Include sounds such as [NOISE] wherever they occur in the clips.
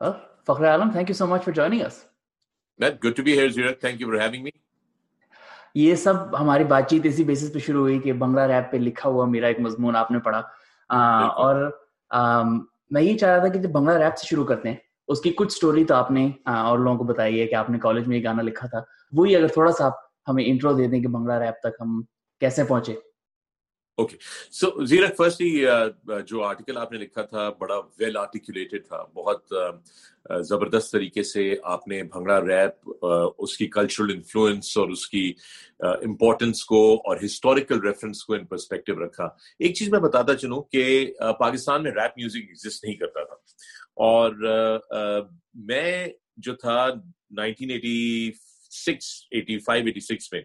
Well, Fakhri Alam, thank Thank you you so much for for joining us. good to be here, having me. یہ سب ہماری مضمون آپ نے پڑھا اور میں یہ چاہ رہا تھا کہ بنگلہ ریپ سے شروع کرتے ہیں اس کی کچھ سٹوری تو آپ نے اور لوگوں کو بتائی ہے کہ آپ نے کالج میں گانا لکھا تھا وہی اگر تھوڑا سا ہمیں دیں کہ بنگلہ ریپ تک ہم کیسے پہنچے اوکے سو زیرا فرسٹلی جو آرٹیکل آپ نے لکھا تھا بڑا ویل آرٹیکولیٹڈ تھا بہت زبردست طریقے سے آپ نے بھنگڑا ریپ اس کی کلچرل انفلوئنس اور اس کی امپورٹنس کو اور ہسٹوریکل ریفرنس کو ان پرسپیکٹو رکھا ایک چیز میں بتاتا چلوں کہ پاکستان میں ریپ میوزک ایگزٹ نہیں کرتا تھا اور میں جو تھا نائنٹین ایٹی 86 میں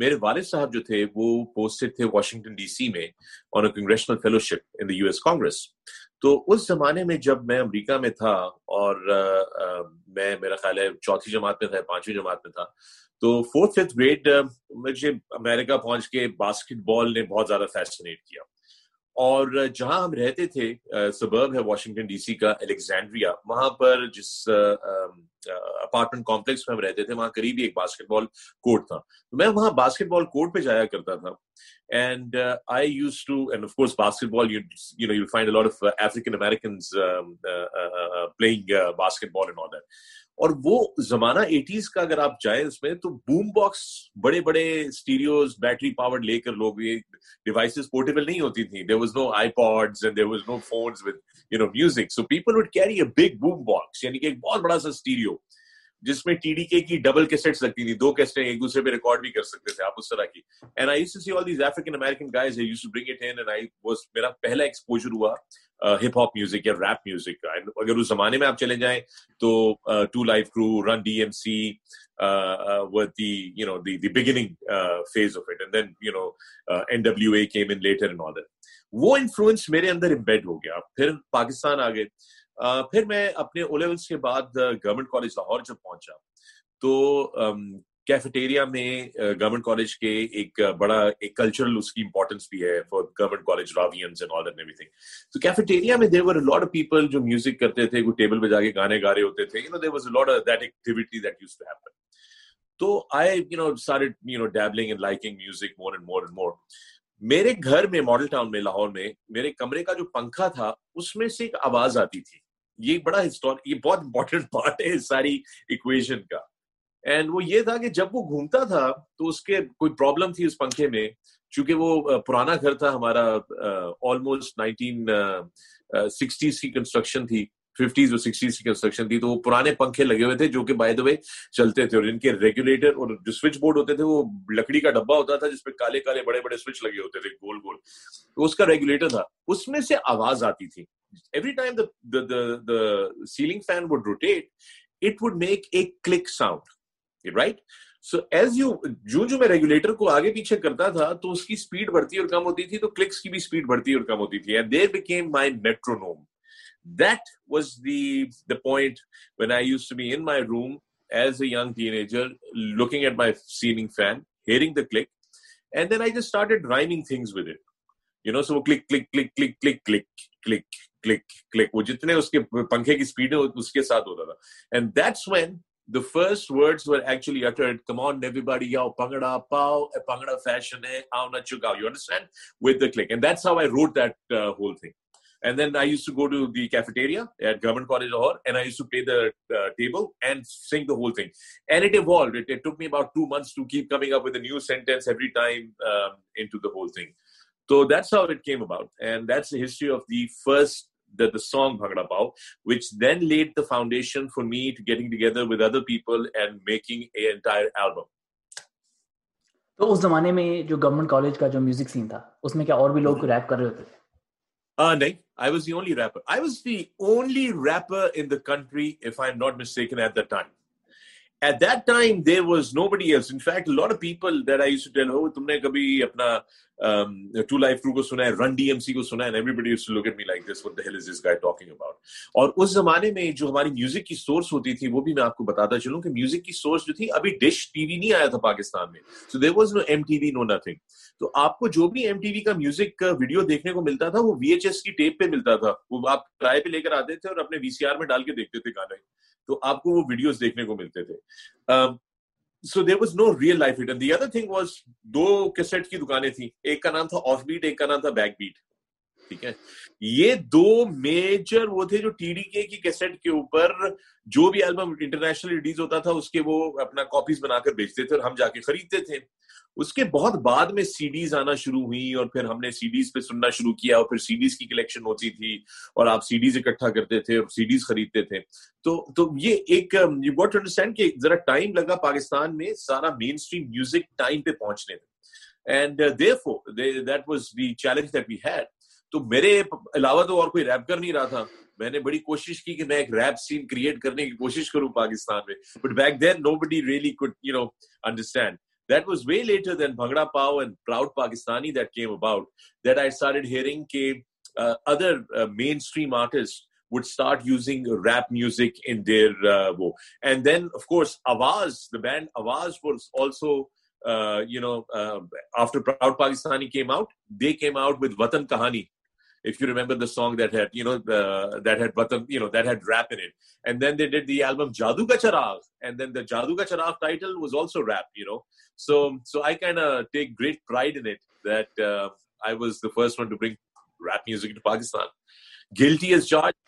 میرے والد صاحب جو تھے وہ پوسٹڈ تھے واشنگٹن ڈی سی میں یو ایس کانگریس تو اس زمانے میں جب میں امریکہ میں تھا اور میں میرا خیال ہے چوتھی جماعت میں تھا پانچویں جماعت میں تھا تو فورتھ ففتھ گریڈ مجھے امریکہ پہنچ کے باسکٹ بال نے بہت زیادہ فیسنیٹ کیا اور جہاں ہم رہتے تھے سبرب ہے واشنگٹن ڈی سی کا الیگزینڈریا وہاں پر جس اپارٹمنٹ کمپلیکس میں ہم رہتے تھے وہاں قریبی ایک باسکٹ بال کورٹ تھا تو میں وہاں باسکٹ بال کورٹ پہ جایا کرتا تھا and I used to and of course basketball you you know find African basketball and all that اور وہ زمانہ ایٹیز کا اگر آپ جائیں اس میں تو بوم باکس بڑے بڑے سٹیریوز بیٹری پاور لے کر لوگ یہ ڈیوائسز پورٹیبل نہیں ہوتی تھیں there was no iPods and there was no phones with you know music so people would carry a big boom box یعنی کہ ایک بہت بڑا سا سٹیریو جس میں ٹی ڈی کے کی ڈبل کیسٹس لگتی تھی دو کیسٹیں ایک دوسرے پہ ریکارڈ بھی کر سکتے تھے آپ اس طرح کی and I used to see all these African American guys I used to bring it in and I was میرا پہلا ایکسپوجر ہوا ہپ ہاپ میوزک یا ریپ میوزک اگر اس زمانے میں آپ چلے جائیں تو انفلوئنس میرے اندر امبیڈ ہو گیا پھر پاکستان آ گئے پھر میں اپنے اولیونس کے بعد گورمنٹ کالج لاہور جب پہنچا تو کیفیٹیریا میں گورنمنٹ کالج کے ایک بڑا ایک کلچرل اس کی امپورٹنس بھی ہے for government college Ravians and all and everything تو کیفیٹیریا میں there were lot of people جو میوزک کرتے تھے وہ ٹیبل پہ جا کے گانے گا رہے ہوتے تھے you know there was lot of that activity that used to happen تو آئی یو نو سارے you know dabbling and liking music more and more and more میرے گھر میں ماڈل ٹاؤن میں لاہور میں میرے کمرے کا جو پنکھا تھا اس میں سے ایک آواز آتی تھی یہ بڑا ہسٹور یہ بہت امپورٹنٹ پارٹ ہے ساری اکویژن کا اینڈ وہ یہ تھا کہ جب وہ گھومتا تھا تو اس کے کوئی پرابلم تھی اس پنکھے میں چونکہ وہ پرانا گھر تھا ہمارا آلموسٹ نائنٹین سکسٹیز کی کنسٹرکشن تھی ففٹیز اور سکسٹیز کی کنسٹرکشن تھی تو وہ پرانے پنکھے لگے ہوئے تھے جو کہ بائی دا وے چلتے تھے اور ان کے ریگولیٹر اور جو سوئچ بورڈ ہوتے تھے وہ لکڑی کا ڈبا ہوتا تھا جس پہ کالے کالے بڑے بڑے سوئچ لگے ہوتے تھے گول تو اس کا ریگولیٹر تھا اس میں سے آواز آتی تھی every time ceiling fan would rotate it would make a click sound regulator کو آگے پیچھے کرتا تھا تو اس کی اور کم ہوتی تھی توجر looking at my ceiling fan the click and then آئیارٹ رائنگ thing click وہ جتنے پنکھے کی اسپیڈ کے ساتھ ہوتا تھا and this would the first words were actually uttered come on everybody یاو پنگڑا پاو پنگڑا فیشن ہے آو نہ چکا you understand with the click and that's how I wrote that whole thing and then I used to go to the cafeteria at government college Lahore and I used to play the table and sing the whole thing and it evolve it took me about two months to keep coming up with new sentence every time in to the whole thing تو that's how it came about and that's history of the first the, the the song which then laid foundation for me to getting together with other people and making an entire album. تو اس زمانے میں جو government college کا جو music سین تھا اس میں کیا اور بھی ریپ کر رہے ہوتے نہیں آیا تھا پاکستان تو آپ کو جو بھی تھا وہ وی ایچ ایس کی ملتا تھا وہ آپ کرائے پہ لے کر آتے تھے اور اپنے وی سی آر میں ڈال کے دیکھتے تھے تو آپ کو وہ ویڈیوز دیکھنے کو ملتے تھے دو کی دکانیں تھیں ایک کا نام تھا آف بیٹ ایک کا نام تھا بیک بیٹ ٹھیک ہے یہ دو میجر وہ تھے جو ٹی ڈی کے کی کیسٹ کے اوپر جو بھی البم انٹرنیشنل ریلیز ہوتا تھا اس کے وہ اپنا کاپیز بنا کر بیچتے تھے اور ہم جا کے خریدتے تھے اس کے بہت بعد میں سی ڈیز آنا شروع ہوئی اور پھر ہم نے سی ڈیز پہ سننا شروع کیا اور پھر سیڈیز کی کلیکشن ہوتی تھی اور آپ سی ڈیز اکٹھا کرتے تھے سی ڈیز خریدتے تھے تو تو یہ ایک یو گوٹ انڈرسٹینڈ کہ ذرا ٹائم لگا پاکستان میں سارا مین اسٹریم میوزک ٹائم پہ پہنچنے میں and that that was the challenge we had تو میرے علاوہ تو اور کوئی ریپ کر نہیں رہا تھا میں نے بڑی کوشش کی کہ میں ایک ریپ سین کریٹ کرنے کی کوشش کروں پاکستان میں but back then nobody really could you know understand That was way later than Bhangra Pao and Proud Pakistani that came about that I started hearing that uh, other uh, mainstream artists would start using rap music in their uh, wo. And then, of course, Awaz, the band Awaz was also, uh, you know, uh, after Proud Pakistani came out, they came out with Watan Kahani, if you remember the song that had you know the, that had button you know that had rap in it and then they did the album jadu Ka Charag, and then the jadu Ka Charag title was also rap you know so so i kind of take great pride in it that uh, i was the first one to bring rap music to pakistan guilty as charged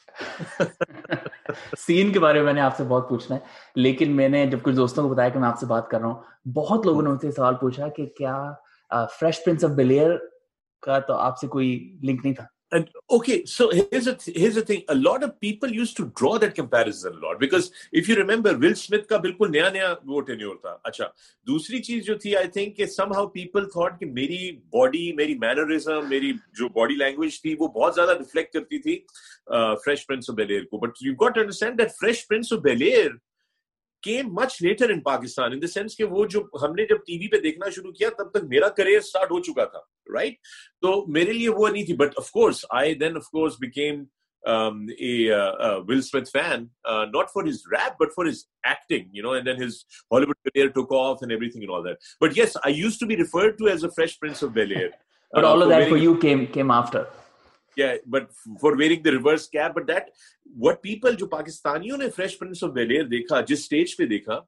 scene کے بارے میں نے آپ سے بہت پوچھنا ہے لیکن میں نے جب کچھ دوستوں کو بتایا کہ میں آپ سے بات کر رہا ہوں بہت لوگوں نے مجھے سوال پوچھا کہ کیا فریش پرنس آف بلیئر کا تو آپ سے کوئی لنک نہیں تھا بالکل نیا نیا ووٹ اچھا دوسری چیز جو تھی I think somehow people three body میری مینرزم میری جو باڈی لینگویج تھی وہ بہت زیادہ ریفلیکٹ کرتی تھی فریش پرنس بیلیر کو but you got understand Fresh Prince of بیلیر came much later in Pakistan in the sense کہ وہ جو ہم نے جب ٹی وی پہ دیکھنا شروع کیا تب تک میرا کریئر اسٹارٹ ہو چکا تھا رائٹ تو میرے لیے وہ نہیں تھی but of course I then of course became Will Smith fan not for his rap but for his acting you know and then his Hollywood career took off and everything all that but yes I used to be referred to as a Fresh Prince of بیلیئر But all of that for you came came after. But for wearing the reverse but that what people جو پاکستانیوں نے Fresh Prince of دیکھا جس stage پہ دیکھا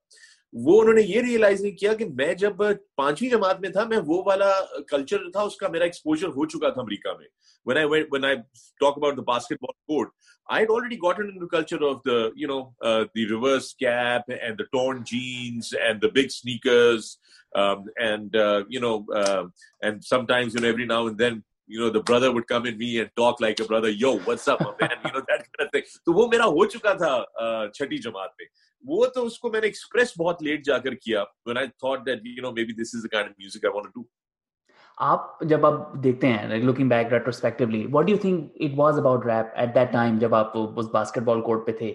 وہ انہوں نے یہ ریئلائز نہیں کیا کہ میں جب پانچویں جماعت میں تھا میں وہ والا کلچر تھا اس کا میرا ایکسپوجر ہو چکا تھا امریکہ میں when when I I I went, talk about the the the, the the the basketball court, had already gotten into culture of you you you know, know, know, uh, uh, uh, reverse cap and and and, and and torn jeans big sneakers um, sometimes, every now then you you you know know know the the brother brother would come me and talk like a yo what's up man that that kind kind of of thing to when i i thought maybe this is music want do آپ آپ آپ جب جب دیکھتے ہیں looking back retrospectively what think it was about rap at that time اس basketball court پہ تھے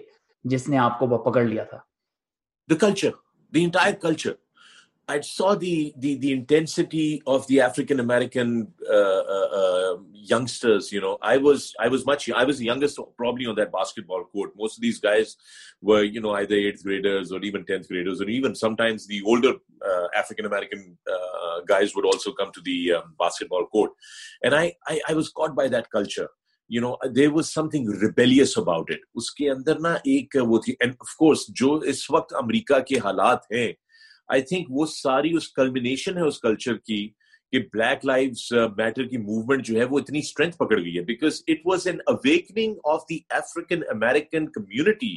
جس نے آپ کو پکڑ لیا تھا امریکہ کے حالات ہیں آئی تھنک وہ ساری اس کلمنیشن ہے اس کلچر کی کہ بلیک لائف میٹر کی موومنٹ جو ہے وہ اتنی اسٹرینتھ پکڑ گئی ہے because it was an awakening of the African American community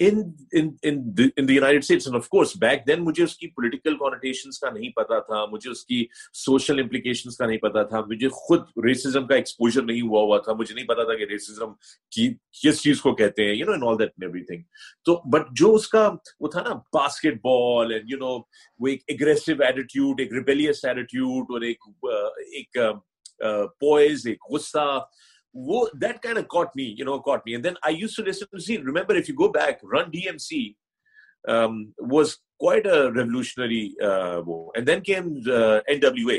نہیں پتا نہیں پتا نہیں ہوا تھا کہ ریسزم کی کس چیز کو کہتے ہیں وہ تھا نا basketball and you know وہ ایک اگریسو ایٹیٹیوڈ ایک ریبیلیس ایٹیٹیوڈ اور ایک ایک پوائز ایک غصہ وہ that kind a caught me you know caught me and then I used to listen to see remember if you go back run D M C um was quite a revolutionary uh, war and then came the nwa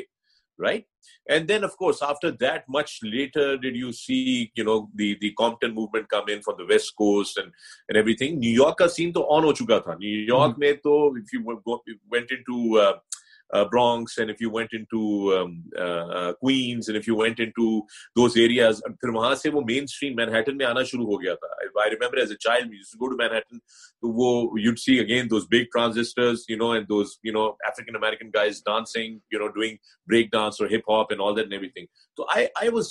right and then of course after that much later did you see you know the the compton movement come in from the west coast and and everything new york ka scene to on ho chuka tha new york mm-hmm. mein to if you go, went into uh, برانگسنڈ break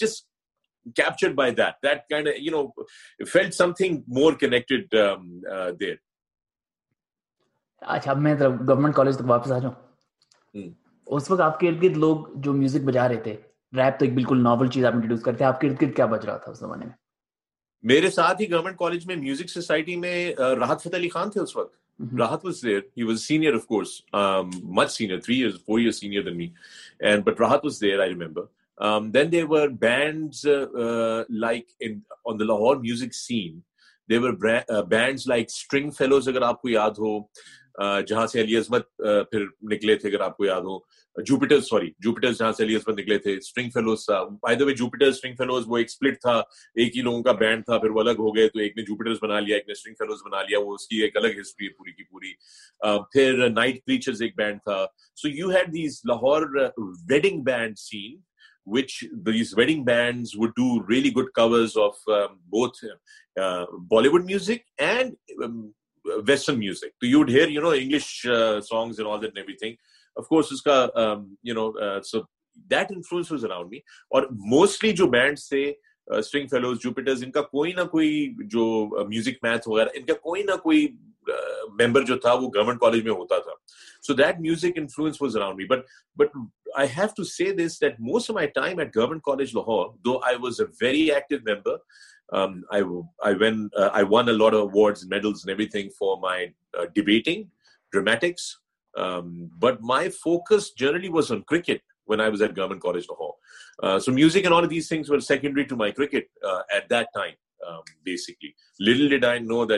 جسٹرڈ by that that you know field more connect اچھا اس وقت آپ کے ارد گرد لوگ جو میوزک بجا رہے تھے ریپ تو ایک بالکل ناول چیز آپ انٹروڈیوس کرتے آپ کے ارد گرد کیا بج رہا تھا اس زمانے میں میرے ساتھ ہی گورنمنٹ کالج میں میوزک سوسائٹی میں راحت فتح علی خان تھے اس وقت Rahat was there he was senior of course much senior three years four year senior than me and but Rahat was there I remember then they were bands like on the Lahore music scene they were bands like string fellows اگر آپ کو یاد ہو جہاں سے علی عظمت پھر نکلے تھے اگر آپ کو یاد ہو جوپیٹر سوری جوپیٹر جہاں سے علی عظمت نکلے تھے سٹرنگ فیلوز تھا بائی دو بے جوپیٹرز سٹرنگ فیلوز وہ ایک سپلٹ تھا ایک ہی لوگوں کا بینڈ تھا پھر وہ الگ ہو گئے تو ایک نے جوپیٹرز بنا لیا ایک نے سٹرنگ فیلوز بنا لیا وہ اس کی ایک الگ ہسٹری ہے پوری کی پوری پھر نائٹ کریچرز ایک بینڈ تھا so you had these Lahore wedding band scene which these wedding bands would do really good covers of um, both uh, Bollywood music and um, western music تو you'd hear you know English songs and all that everything of course اس کا you know so that influence was around me اور mostly جو bands تھے string fellows جوپیٹرز ان کا کوئی نہ کوئی جو میوزک uh, میتھ وغیرہ ان کا کوئی نہ کوئی ممبر uh, جو تھا وہ گورنمنٹ کالج میں ہوتا تھا so that music influence was around me but but I have to say this that most of my time at government college Lahore though I was a very active member lot of awards medals everything for my debating dramatics but my focus generally was on cut when I was at government college میوزکلیڈ I know though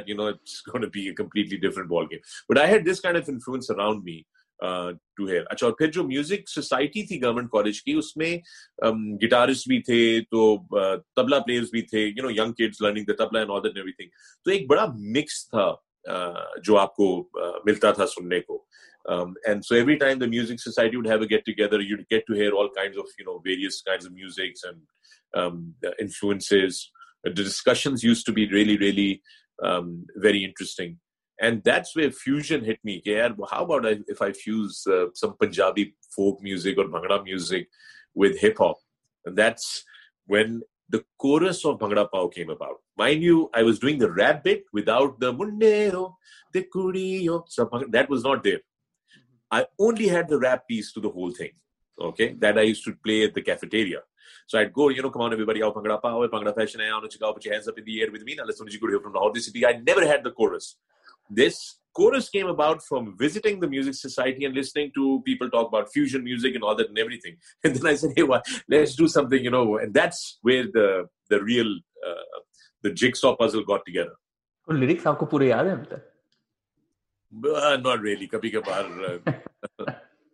be completely different ball game but I had this kind of انوئنس around me too اچھا اور پھر جو music society تھی government college کی اس میں guitarist بھی تھے تو تبلا پلیئرز بھی تھے you you you know know kids learning tabla and and and every everything تو ایک بڑا مکس تھا تھا جو آپ کو کو ملتا سننے so time the music society have a get get together to to hear all of of various musics discussions used be really really very interesting and that's way fusion hit me کہ یار how about if I fuse some Punjabi folk music اور bhangra music with hip hop that's when the course of bhangra Pao came about mind you I was doing the rap but with out the منڈے that was not there I only had the rap piece to the whole thing okay that I used to play at the cafeteria So I'd go, you know, come on everybody, out Pangra Pao, Pangra Fashion, I'm going to check out, put your hands up in the air with me, now let's go to Hyo City. I never had the chorus. this chorus came about from visiting the music society and listening to people talk about fusion music and all that and everything. And then I said, hey, well, let's do something, you know. And that's where the, the real, uh, the jigsaw puzzle got together. So, the lyrics are you still remember? Uh, not really.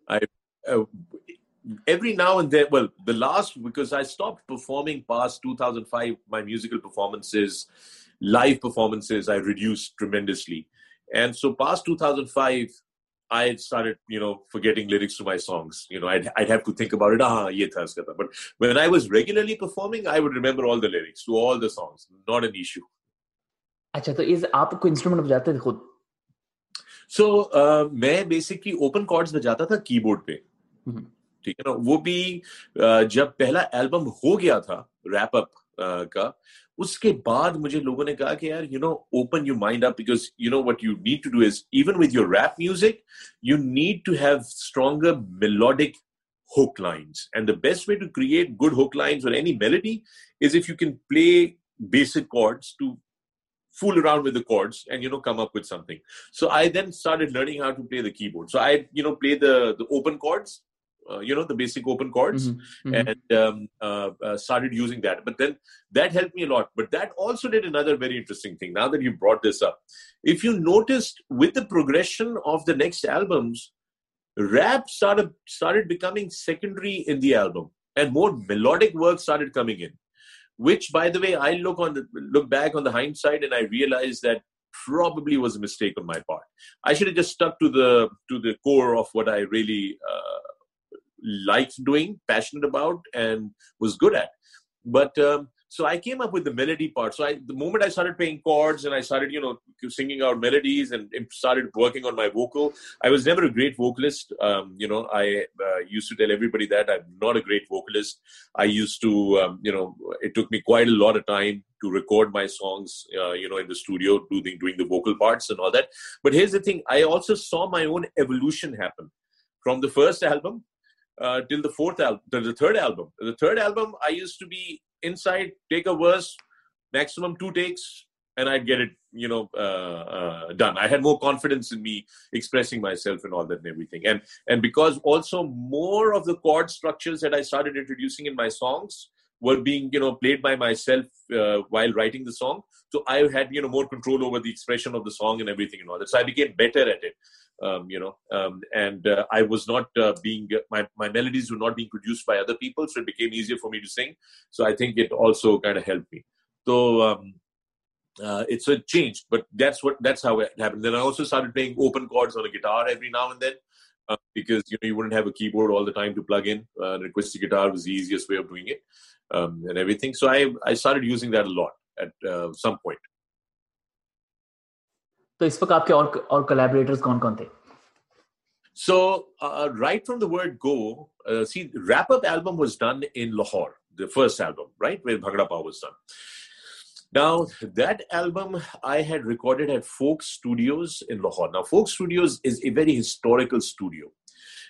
I, uh, every now and then, well, the last, because I stopped performing past 2005, my musical performances, live performances, I reduced tremendously. Uh, میں بیسکرڈس میں جاتا تھا keyboard پہ ٹھیک ہے نا وہ بھی جب پہلا تھا ریپ اپ کا اس کے بعد مجھے لوگوں نے کہا کہ یار you know open you mind up because you know what you need to do is even your rap music you need to have melodic hook lines and the best way to create good hook lines اور any melody is if you can play basic card to fill around with this and you know come something so I then started learning how to play کی board so I you know play look بیکنڈ side I realize like doing patient about and was got so I up melody parts movement I sort pay vocal I was never great vocal بڑی not a great vocalist I used to know tick a time record my songs to doing vocal parts but has a thing I also saw my own evolution from the first album third album third album I'd takes maxim to takes done I know confidence my سیلفرینگ because also more of the chord structures I'd introduce my songs wig played by my self wild right so I'd more control over song notes would not bag produce by other people for me do sing so I think up me توج bits گار so right from داڈ go see rap album was done لاہوری historical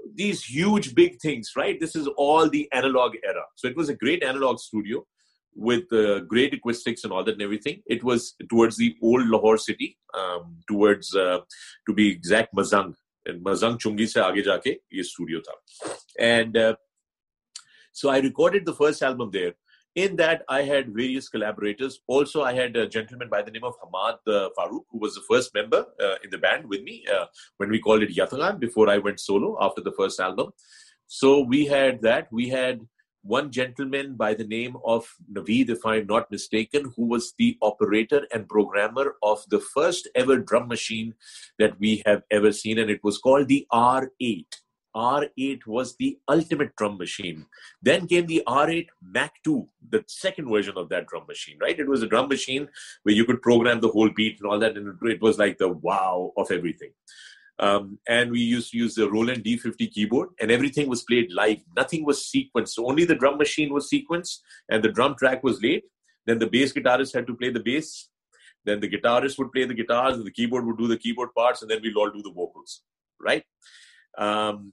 آگے جا کے یہ studio تھا and so I recorded the first album there In that, I had various collaborators. Also, I had a gentleman by the name of Hamad uh, Farooq, who was the first member uh, in the band with me uh, when we called it Yathagan before I went solo after the first album. So, we had that. We had one gentleman by the name of Naveed, if I'm not mistaken, who was the operator and programmer of the first ever drum machine that we have ever seen, and it was called the R8. R8 was the ultimate drum machine. Then came the R8 Mac 2, the second version of that drum machine, right? It was a drum machine where you could program the whole beat and all that. And it was like the wow of everything. Um, and we used to use the Roland D50 keyboard and everything was played live. Nothing was sequenced. So only the drum machine was sequenced and the drum track was laid. Then the bass guitarist had to play the bass. Then the guitarist would play the guitars and the keyboard would do the keyboard parts and then we'd all do the vocals, right? Um,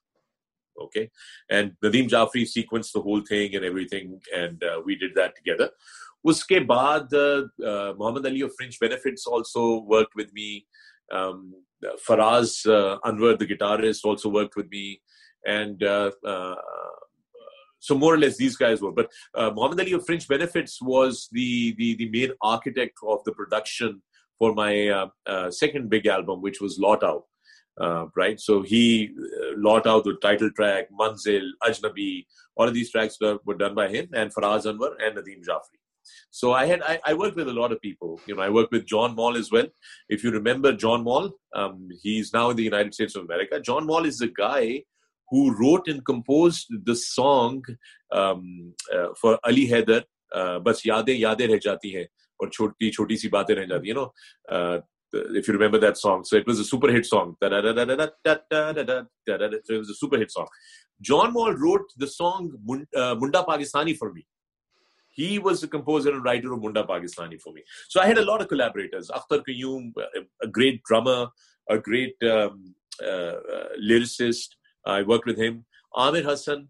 اس کے بعد محمد علی گرزوٹس مین آرکیٹیکٹکشن for my second album واس لوٹ out گائے علی حیدر بس یادیں یادیں رہ جاتی ہیں اور جاتی ہیں if you remember that song. So it was a super hit song. So it was a super hit song. John Wall wrote the song Munda Pakistani for me. He was the composer and writer of Munda Pakistani for me. So I had a lot of collaborators. Akhtar Qayyum, a great drummer, a great um, uh, uh, lyricist. I worked with him. Amir Hassan,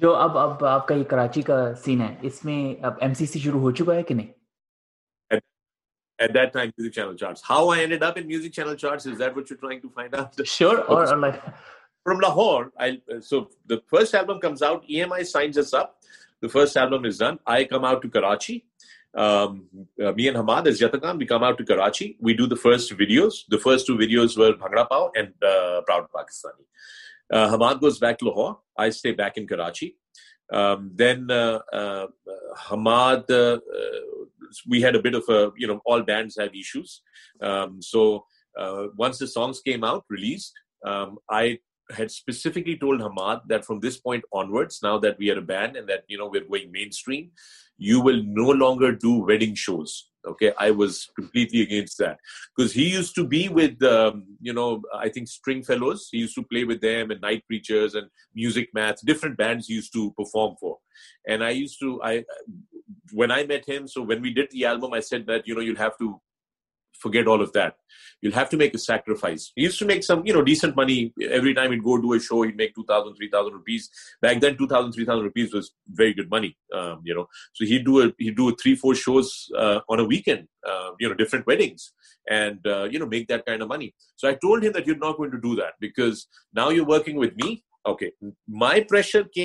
جو اب اب آپ کا یہ کراچی کا سین ہے اس میں اب ایم سی سی شروع ہو چکا ہے کہ نہیں Hammad back Lahore I back اناچی then Hammad Wade band so once songs release I had specifically told Hammad from this point onward now that we آرنڈ were going mainstream you will know longer do wedding shows okay i was completely against that because he used to be with um, you know i think string fellows he used to play with them and night preachers and music maths different bands he used to perform for and i used to i when i met him so when we did the album i said that you know you'll have to get all of دل ہی sacrifice to make some you decent money and rupees three تھاز رز very good money for shows دیکھ money so I told ناٹوز now you working my pressure کی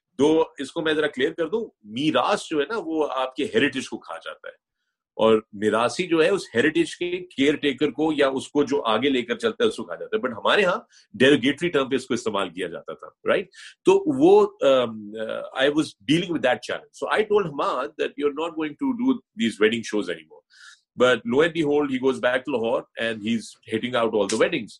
جو اس کو میں ذرا clear کر دوں میراث جو ہے نا وہ آپ کے ہیریٹیج کو کھا جاتا ہے اور میراثی جو ہے اس ہیریٹیج کے کیئر ٹیکر کو یا اس کو جو آگے لے کر چلتا ہے اس کو کھا جاتا ہے بٹ ہمارے ہاں ڈیلیگیٹری ٹرم پہ اس کو استعمال کیا جاتا تھا رائٹ تو وہ I was dealing with that challenge so I told ہمار that you are not going to do these wedding shows any more but lo and behold he goes back to Lahore and he is hitting out all the weddings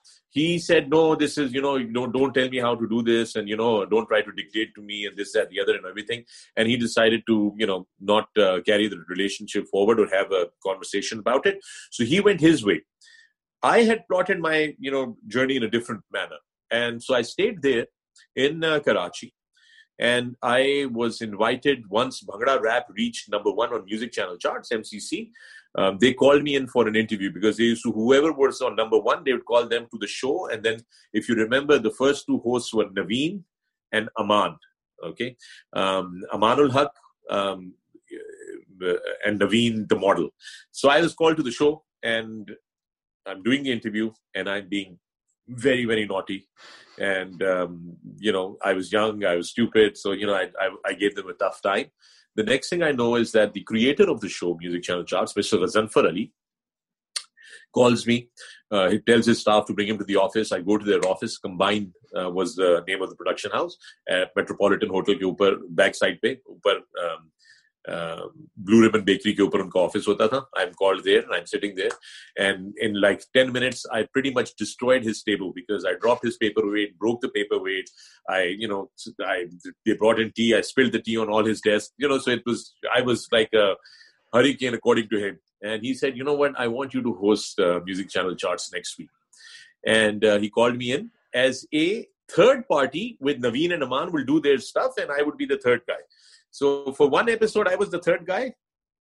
relationship forward oh he converse about it so went his way I had plotted my you know journey انفرنٹ manner and so I state then Karachi I was and once bhangra rap reach number charts model so I was call to the showing very very notorious name of the production hotel کے اوپر blue ribbon bakery کے اوپر ان کا office ہوتا تھا I am call there I am sitting there and in like ten minutes I pretty much destroyed his table because I drop his paperweight broke the paperweight I you know I brought in tea I spill the tea on all his desk you know so it was I was like hurricane according to him and he said you know what I want you to host music channel charts next week and he called me in as a third party with Naveen and Aman will do their stuff and I would be the third guy So for one episode, I was the third guy.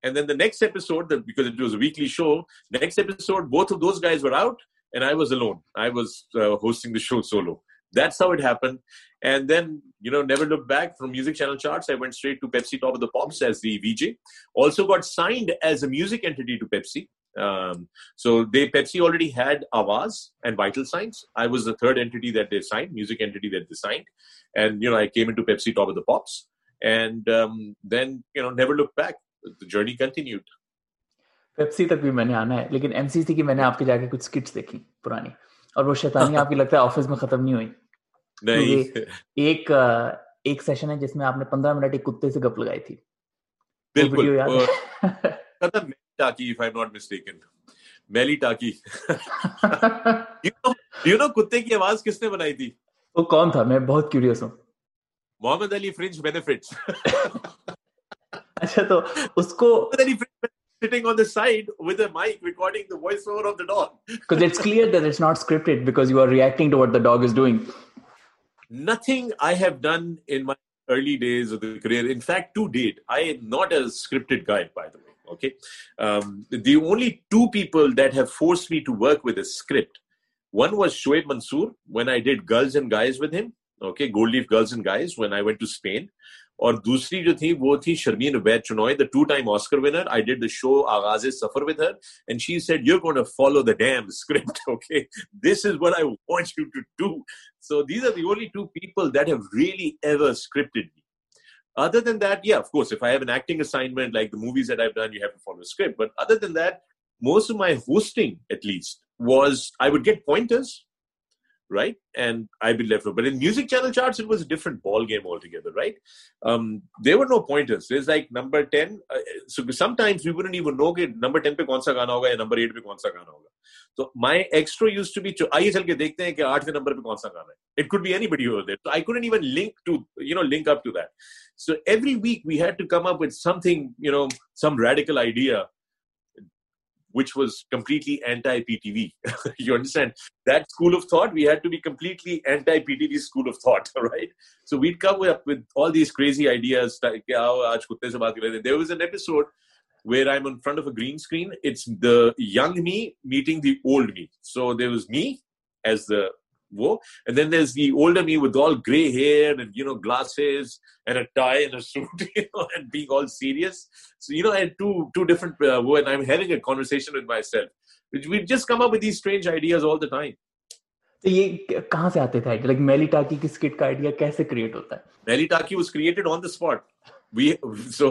And then the next episode, because it was a weekly show, next episode, both of those guys were out and I was alone. I was uh, hosting the show solo. That's how it happened. And then, you know, never looked back from Music Channel charts. I went straight to Pepsi Top of the Pops as the VJ. Also got signed as a music entity to Pepsi. Um, so they Pepsi already had Avaz and Vital Signs. I was the third entity that they signed, music entity that they signed. And, you know, I came into Pepsi Top of the Pops. گپ لگائی تھی بنائی تھی وہ بہت Muhammad nothing I ڈنلیڈ گائڈلس me ٹوکر when I date girls and guys gold to Spain اور دوسری جو تھی وہ تھی شرمین get pointers دیکھتے ہیں کہ آٹھ نمبر پہ کون سا ہے گرینگ me meeting the old me so the is وہ and then there's the older me with all gray hair and you know glasses and a tie and a suit you know and being all serious so you know and two two different uh, and i'm having a conversation with myself which we just come up with these strange ideas all the time تو یہ کہاں سے آتے تھے like میلی ٹاکی کی skit کا idea کیسے کریٹ ہوتا ہے میلی ٹاکی was created on the spot we so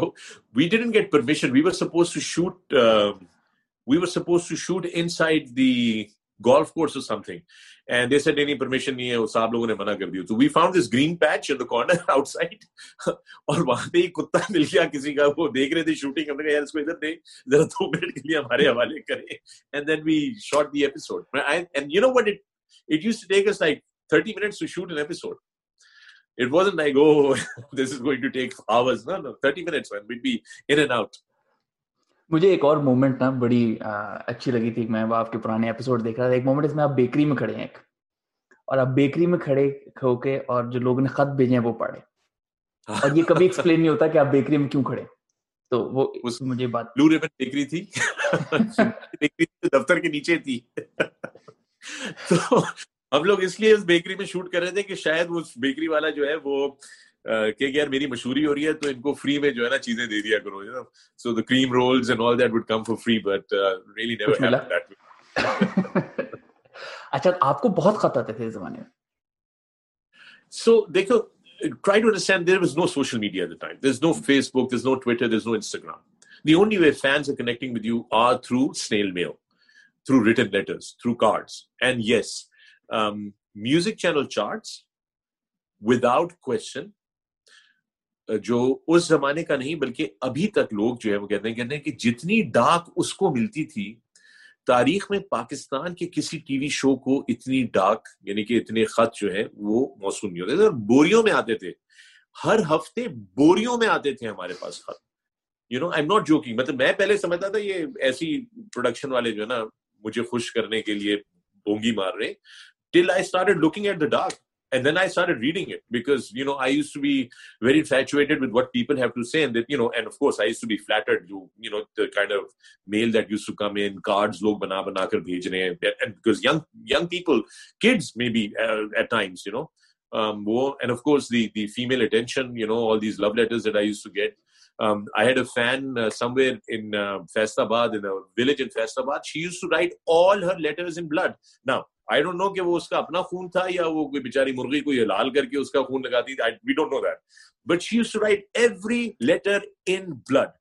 we didn't get permission we were supposed to shoot we were supposed to shoot inside the golf course or سم تھنگ And they said any permission نہیں ہے صاحب لوگوں نے منع کر دی تو we found this green patch in the corner outside اور وہاں پہ ایک کتا مل گیا کسی کا وہ دیکھ رہے تھے شوٹنگ ہم نے کہا یار اس کو ادھر دے ذرا دو منٹ کے لیے ہمارے حوالے کریں and then we shot the episode and you know what it it use to take us like 30 minutes to shoot an episode It wasn't like, oh, [LAUGHS] this is going to take hours. No, no, 30 minutes, man. We'd be in and out. مجھے ایک اور moment نا بڑی اچھی لگی تھی میں آپ کے پرانے اپیسوڈ دیکھ رہا تھا ایک مومنٹ اس میں آپ بیکری میں کھڑے ہیں ایک اور آپ بیکری میں کھڑے ہو کے اور جو لوگوں نے خط بھیجے ہیں وہ پڑھے اور یہ کبھی ایکسپلین نہیں ہوتا کہ آپ بیکری میں کیوں کھڑے تو وہ اس مجھے بات بلو ریبن بیکری تھی بیکری [LAUGHS] دفتر کے نیچے تھی تو ہم لوگ اس لیے اس بیکری میں شوٹ کر رہے تھے کہ شاید وہ بیکری والا جو ہے وہ کہ یار میری مشہوری ہو رہی ہے تو ان کو فری میں جو ہے نا چیزیں دے دیا کرو you know so the cream rolls and all that would come for free but really never happen that اچھا آپ کو بہت خط آتے تھے اس زمانے میں سو دیکھو try to understand there was no social media at the time there is no Facebook there is no Twitter there is no Instagram the only way fans are connecting with you are through snail mail through written letters through cards and yes music channel charts without question جو اس زمانے کا نہیں بلکہ ابھی تک لوگ جو ہے وہ کہتے ہیں کہتے ہیں کہ جتنی ڈاک اس کو ملتی تھی تاریخ میں پاکستان کے کسی ٹی وی شو کو اتنی ڈاک یعنی کہ اتنے خط جو ہے وہ نہیں ہوتے تھے اور بوریوں میں آتے تھے ہر ہفتے بوریوں میں آتے تھے ہمارے پاس خط you know I am not joking مطلب میں پہلے سمجھتا تھا یہ ایسی پروڈکشن والے جو ہے نا مجھے خوش کرنے کے لیے بونگی مار رہے till I start looking at the ڈاک and then i started reading it because you know i used to be very infatuated with what people have to say and that you know and of course i used to be flattered you you know the kind of mail that used to come in cards log bana bana kar bhejne and because young young people kids maybe uh, at times you know um, and of course the the female attention you know all these love letters that i used to get Um, I had a fan uh, somewhere in uh, Faisalabad, in a village in Faisalabad. She used to write all her letters in blood. Now, I don't know if she was her own blood or if she was her own blood or if she was her own We don't know that. But she used to write every letter in blood.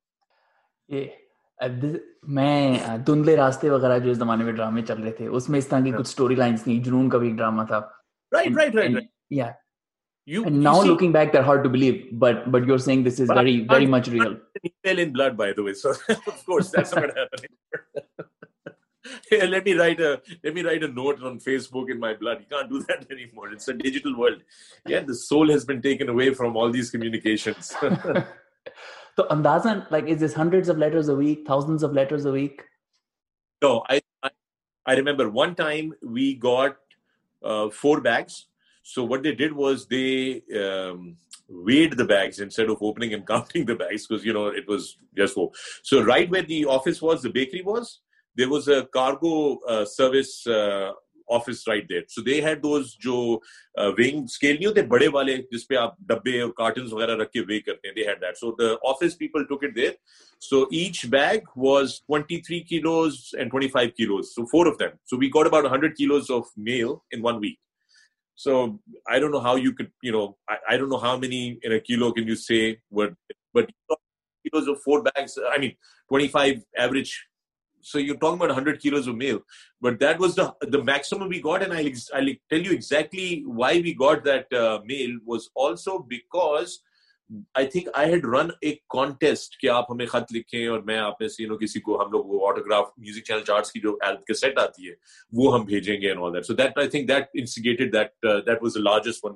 Yeah. میں دندلے راستے وغیرہ جو اس زمانے میں ڈرامے چل رہے تھے اس میں اس طرح کی کچھ سٹوری لائنز تھیں جنون کا بھی ایک ڈرامہ تھا right right right You, and now you see, looking back, they're hard to believe, but but you're saying this is very very much real. Email in blood, by the way. So of course that's not happening. yeah, let me write a let me write a note on Facebook in my blood. You can't do that anymore. It's a digital world. Yeah, the soul has been taken away from all these communications. so Andazan, like, is this hundreds of letters a week, thousands of letters a week? No, I I, I remember one time we got uh, four bags suit that was the waiting والے جس پہ آپ ڈبے رکھ کے so I don't know how no don't know how مینوز so you talked ہنڈریڈم we got exactly why we got دلسو book I I think had run a contest کہ آپ ہمیں خط لکھیں اور میں آپ نے ہم لوگ autograph music channel charts کی جو ایلب کے سیٹ آتی ہے وہ ہم بھیجیں گے largest one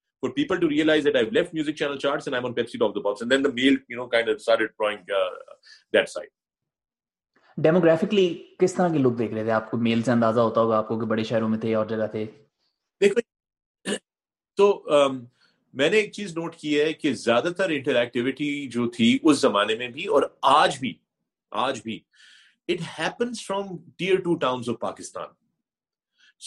for people to realize that I've left music channel charts and I'm on Pepsi Top the Box. And then the mail, you know, kind of started drawing uh, that side. Demographically کس طرح کے لوگ دیکھ رہے تھے آپ کو میل سے اندازہ ہوتا ہوگا آپ کو کہ بڑے شہروں میں تھے اور جگہ تھے دیکھو تو میں نے ایک چیز نوٹ کی ہے کہ زیادہ تر انٹریکٹیوٹی جو تھی اس زمانے میں بھی اور آج بھی آج بھی it happens from tier two towns of Pakistan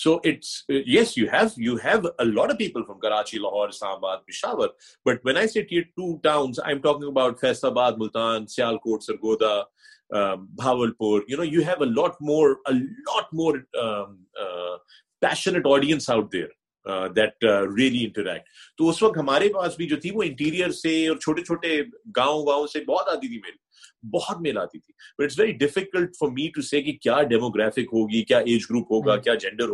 So it's uh, yes, you have you have a lot of people from Karachi, Lahore, Islamabad, Peshawar. But when I say tier two towns, I'm talking about Faisalabad, Multan, Sialkot, Sargodha, um, Bhawalpur. You know, you have a lot more a lot more um, uh, passionate audience out there. That really interact تو اس وقت ہمارے پاس بھی جو تھی وہ interior سے اور چھوٹے چھوٹے گاؤں واؤں سے بہت آتی تھی میل بہت میل آتی تھی but it's very difficult for me to see کیا کیا hmm. کیا ڈیموگرافک ہوگی ایج گروپ ہوگا gender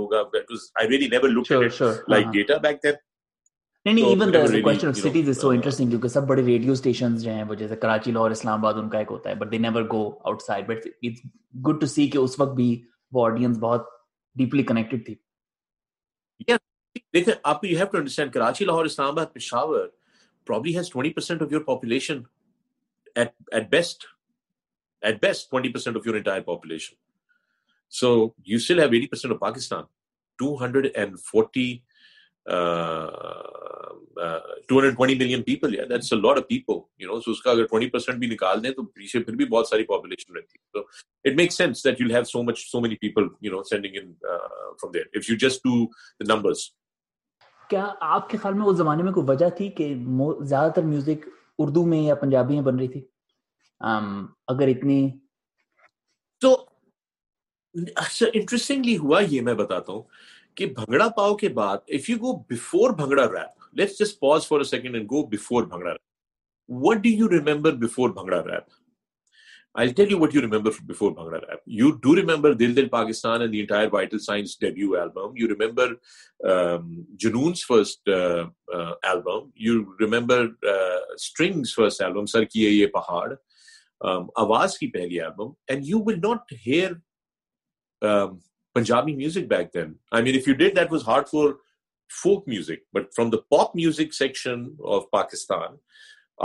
best at best 20% 20% of of of your entire population. population So so So so so you You you you still have have 80% Pakistan, 240, uh, uh, uh, 220 million people. people. people, Yeah, that's a lot know, know, If there. it makes sense that you'll much, many sending in from just do the numbers. کیا آپ کے خیال میں میں اس زمانے کوئی وجہ تھی کہ زیادہ تر میوزک اردو میں یا پنجابی میں بن رہی تھی Um, اگر اتنی تو اچھا انٹرسٹنگلی ہوا یہ میں بتاتا ہوں کہ بھنگڑا بھنگڑا بھنگڑا بھنگڑا پاؤ کے بعد if you you go go before before before rap rap rap let's just pause a second and what do remember Um, Awaz کی پہلی album and you will not hear Punjabi music back then I mean if you did that was hard for folk music but from the pop music section of Pakistan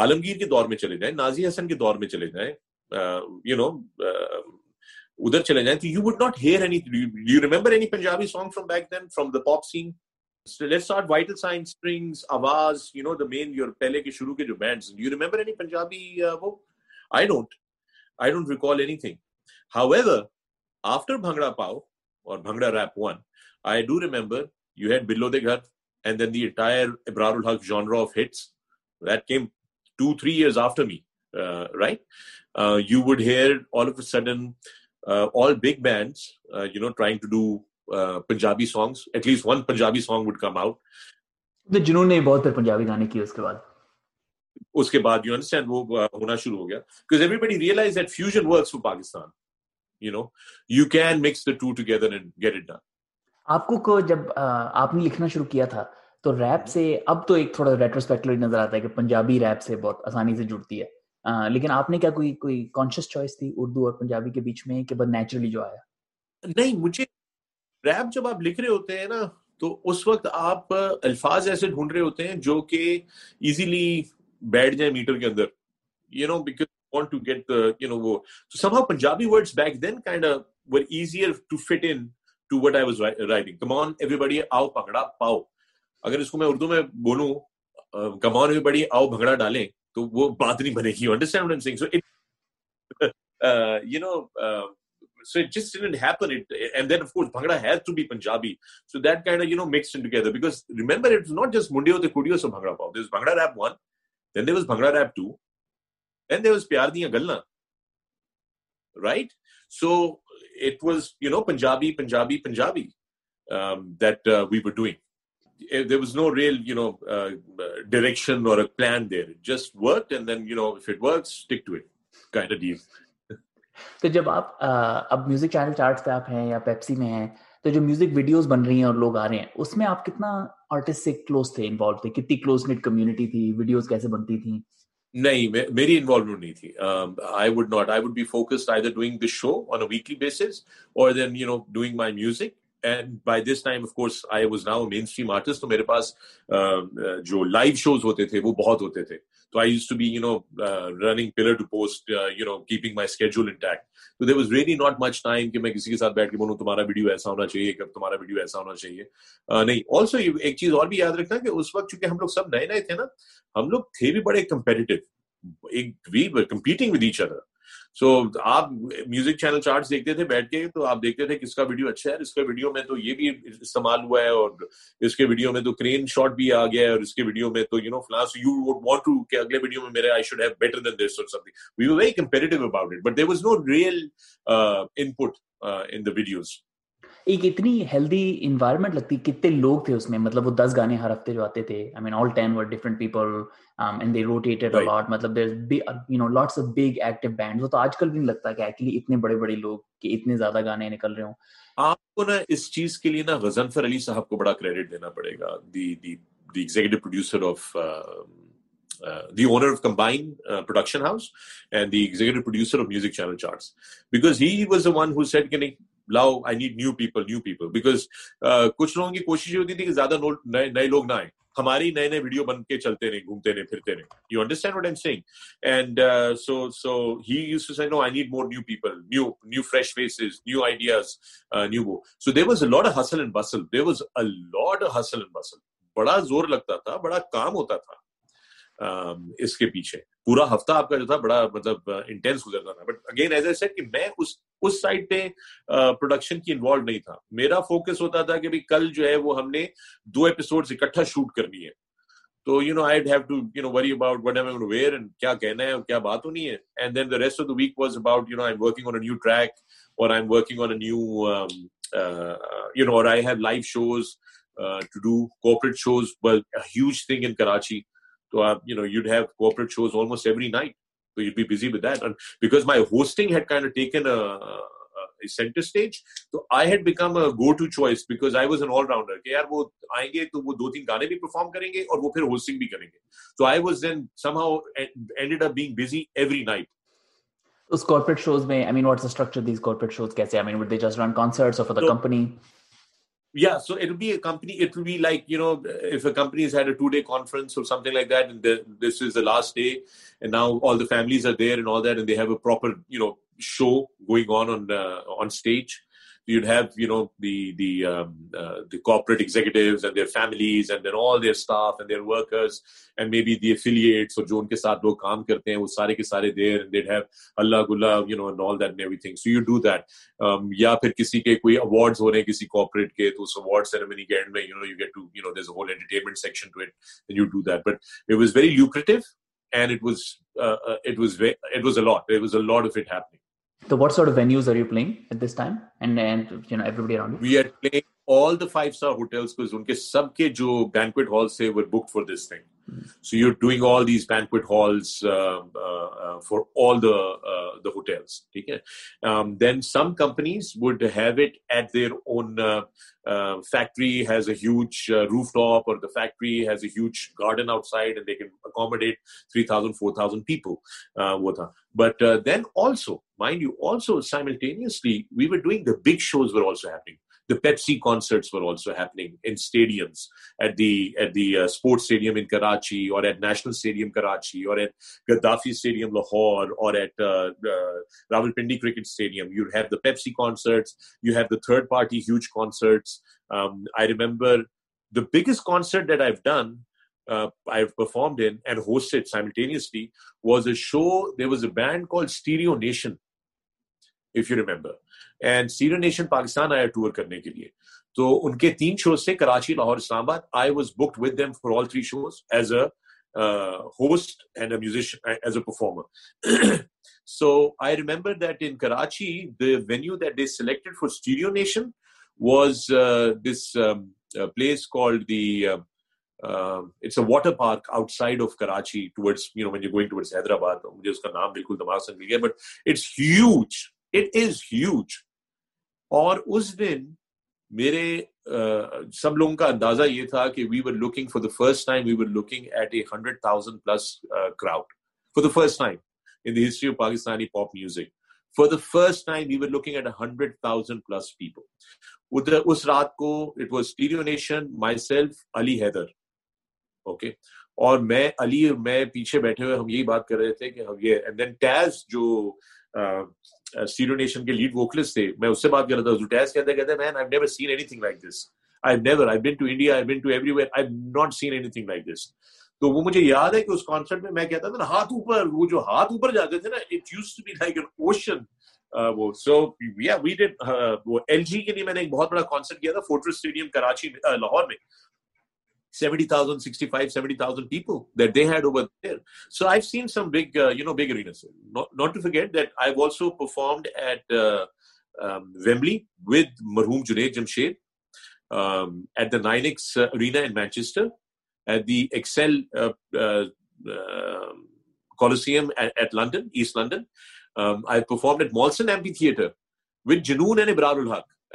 Alamgir کے دور میں چلے جائیں Nazi حسن کے دور میں چلے جائیں یو نو ادھر چلے جائیں تو you would not hear any you remember any Punjabi song from back then from the pop scene let's Awaz you know the main your پہلے کے شروع کے جو bands you remember any Punjabi وہ سڈنگ Punjabi song at least one Punjabi song would come out جنہوں نے بہت پنجابی گانے کیے اس کے بعد اس کے بعد یو انڈرسٹینڈ وہ ہونا شروع ہو گیا because everybody realize that fusion works for Pakistan you know you can mix the two together and get it done آپ کو جب آپ نے لکھنا شروع کیا تھا تو ریپ سے اب تو ایک تھوڑا ریٹروسپیکٹلی نظر آتا ہے کہ پنجابی ریپ سے بہت آسانی سے جڑتی ہے لیکن آپ نے کیا کوئی کوئی کانشیس چوائس تھی اردو اور پنجابی کے بیچ میں کہ بس نیچرلی جو آیا نہیں مجھے ریپ جب آپ لکھ رہے ہوتے ہیں نا تو اس وقت آپ الفاظ ایسے ڈھونڈ رہے ہوتے ہیں جو کہ ایزیلی بیٹھ جائیں میٹر کے اندر میں اردو میں بولوں ڈالیں تو وہ بات نہیں بنے گی جسنٹ افکوسا سو دینڈ میکسربر اٹس نوٹ جس منڈیو سے جب آپ میوزک میں ہیں تو جو میوزک ویڈیوز بن رہی ہیں اور لوگ آ رہے ہیں اس میں آپ کتنا آرٹسٹ سے کلوز تھے انوالو تھے کتنی کلوز نیٹ کمیونٹی تھی ویڈیوز کیسے بنتی تھیں نہیں میری انوالومنٹ نہیں تھی I would not I would be focused I doing this show on a weekly basis اور then you know doing my music and by this time of course I was now mainstream artist تو میرے پاس جو live shows ہوتے تھے وہ بہت ہوتے تھے میں کسی کے ساتھ بیٹھ کے بولوں تمہارا ویڈیو ایسا ہونا چاہیے تمہارا ویڈیو ایسا ہونا چاہیے نہیں آلسو ایک چیز اور بھی یاد رکھنا اس وقت چونکہ ہم لوگ سب نئے نئے تھے نا ہم لوگ تھے بھی بڑے سو آپ میوزک چینل چارٹس دیکھتے تھے بیٹھ کے تو آپ دیکھتے تھے کس کا ویڈیو اچھا ہے اس کے ویڈیو میں تو یہ بھی استعمال ہوا ہے اور اس کے ویڈیو میں تو کرین شاٹ بھی آ گیا ہے اور اس کے ویڈیو میں تو you know flaws you would want to کہ اگلے ویڈیو میں میرے I should have better than this اور something we were very comparative about it but there was no real input in the videos ایک اتنی healthy environment لگتی کتنے لوگ تھے تھے اس میں مطلب وہ دس گانے ہر ہفتے جو آتے I mean all ten were different people لاؤ I need new people new people because کچھ لوگوں کی کوشش ہوتی تھی کہ زیادہ نئے لوگ نہ آئے ہماری نئے نئے ویڈیو بن کے چلتے رہے گھومتے رہے پھرتے رہے you understand what I'm saying and so so he used to sign no I need more new people new new fresh faces new ideas new وو so there was a lot hustle and bustle there was a lot hustle and bustle بڑا زور لگتا تھا بڑا کام ہوتا تھا اس کے پیچھے پورا ہفتہ آپ کا جو تھا بڑا مطلب انٹینس گزرتا تھا but again as a set کہ میں اس اس سائڈ پہ پروڈکشن کی انوالو نہیں تھا میرا فوکس ہوتا تھا کہ کل جو ہے وہ ہم نے دو ایپیسوڈ اکٹھا شوٹ کرنی ہے تو you know I have to you know worry about what M M wear and کیا کہنا ہے اور کیا بات ہونی ہے and then the rest of the week was about you know I working on a new track اور I am working on a new you know اور I have life shows to do corporate shows huge thing in Karachi تو آپ you know you'd have corporate shows almost every night تو be busy with that because my hosting had taken یا suit be company it be like you نوپنیز اٹھ day now آلز اوپر show going stage جو ان کے ساتھ وہ کام کرتے ہیں یا کوئی اوارڈ ہو رہے ہیں what's at this we are کے سب کے جو banks so you O doing all these bank halls for all hotels ٹھیک ہے then some companies would have it at their own factory has اےج rooftop اور factory has اےج garden outside they accommodate three thousand four thousand people وہ تھا but then also mind you simultaneously we are doing big shows where Rahul packet Pepsi third پارٹیمبرسرفارم host سائملٹینشن Pakistan آیا tour کرنے کے لیے تو ان کے تین شوز تھے Karachi Lahore Islamabad three shows as a I remember was this place park outside of crowd going Hyderabad اس کا نام بالکل دماغ اٹ از ہیوج اور اس دن میرے سب لوگوں کا اندازہ یہ تھا کہ we were looking for the first time we were looking at a hundred thousand plus crowd for the first time in the history of Pakistani pop music for the first time we were looking at hundred thousand plus people اس رات کو it was Stereo Nation myself Ali Haider okay اور میں علی میں پیچھے بیٹھے ہوئے ہم یہی بات کر رہے تھے کہ ہم یہ دین ٹیز جو سیرو نیشن کے لیڈ ووکلس تھے میں اس سے بات کر رہا تھا زوٹیز کہتے کہتے ہیں man I never seen anything like this I never I been to India I been to everywhere I not seen anything like this تو وہ مجھے یاد ہے کہ اس کانسرٹ میں میں کہتا تھا نا ہاتھ اوپر وہ جو ہاتھ اوپر جاتے تھے نا it use to be like an ocean وہ سو یا وی ڈیڈ وہ ایل جی کے لیے میں نے ایک بہت بڑا کانسرٹ کیا تھا فوٹو اسٹیڈیم کراچی لاہور میں 70,000, 65, 70,000 people that they had over there. So I've seen some big, uh, you know, big arenas. Not, not to forget that I've also performed at uh, um, Wembley with Marhum Junaid Jamshed um, at the 9X Arena in Manchester, at the Excel uh, uh, Coliseum at, at London, East London. Um, I've performed at Molson Amphitheatre with Janoon and Ibrarul Haq.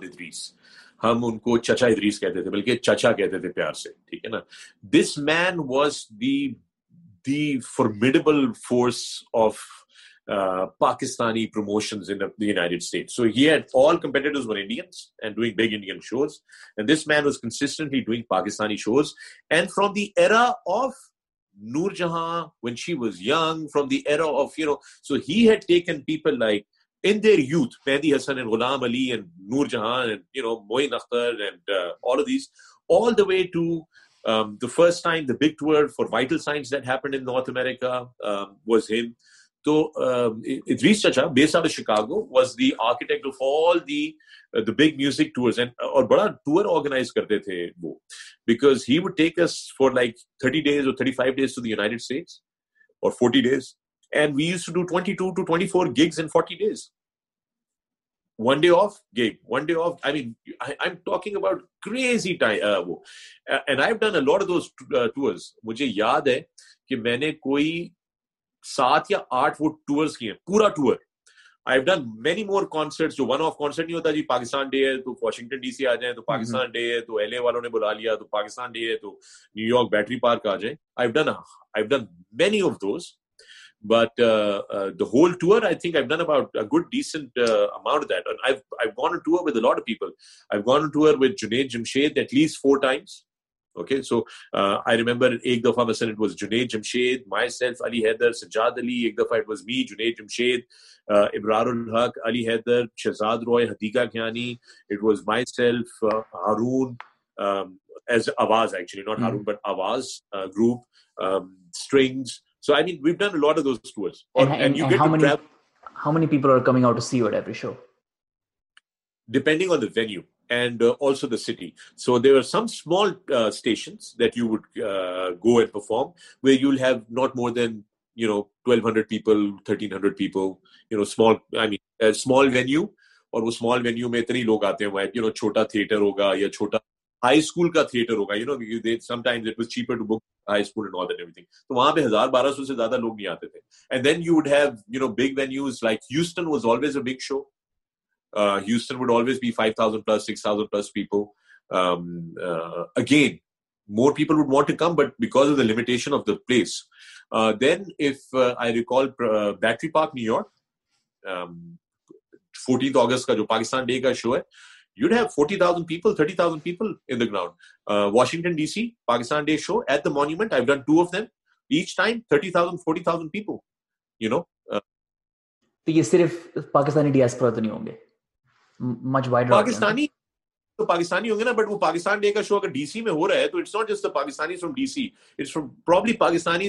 Idrees ہم ان کو چچا چچا کہتے کہتے تھے تھے بلکہ پیار سے Pakistani promotion shows this man of Noori was یا پیپل لائک اندی حسن غلام علی نور جہاں اختر وے وائٹل سائنس امیرکا واز ہند Um, uh, uh, آرگنائز کرتے مجھے یاد ہے کہ میں نے کوئی سات یا آٹھ وہ ٹورز پورا ٹور کانسرٹ جو ون جی، پاکستان ڈے ہے تو واشنگٹن ڈی سی آ جائیں تو پاکستان ڈے ہے تو والوں نے بلا لیا تو تو پاکستان ڈے ہے نیو یارک بیٹری پارک آ جائیں good people at least four times so I remember ایک دفعہ جمشید ابرار الحق Ali Haider Shahzad Roy Haroon as not but آواز suit you گیٹل depending city so they are some small venue اور اسمال وینیو میں اتنے لوگ آتے ہیں تو وہاں پہ ہزار بارہ سو سے زیادہ لوگ نہیں آتے تھے and then you would big venues lichen was always a big show uh, Houston would always be 5,000 plus, 6,000 plus people. Um, uh, again, more people would want to come, but because of the limitation of the place. Uh, then, if uh, I recall, uh, Battery Park, New York, um, 14th August, ka jo Pakistan Day ka show, hai, you'd have 40,000 people, 30,000 people in the ground. Uh, Washington, D.C., Pakistan Day show at the monument, I've done two of them. Each time, 30,000, 40,000 people, you know. Uh, تو یہ صرف پاکستانی ڈیاسپورا تو نہیں ہوں گے پاکستانی تو پاکستانی ہوں گے نا بٹ وہ پاکستان ڈے کا شو اگر ڈی سی میں ہو رہا ہے تو it's not just Pakistani from the probably Pakistani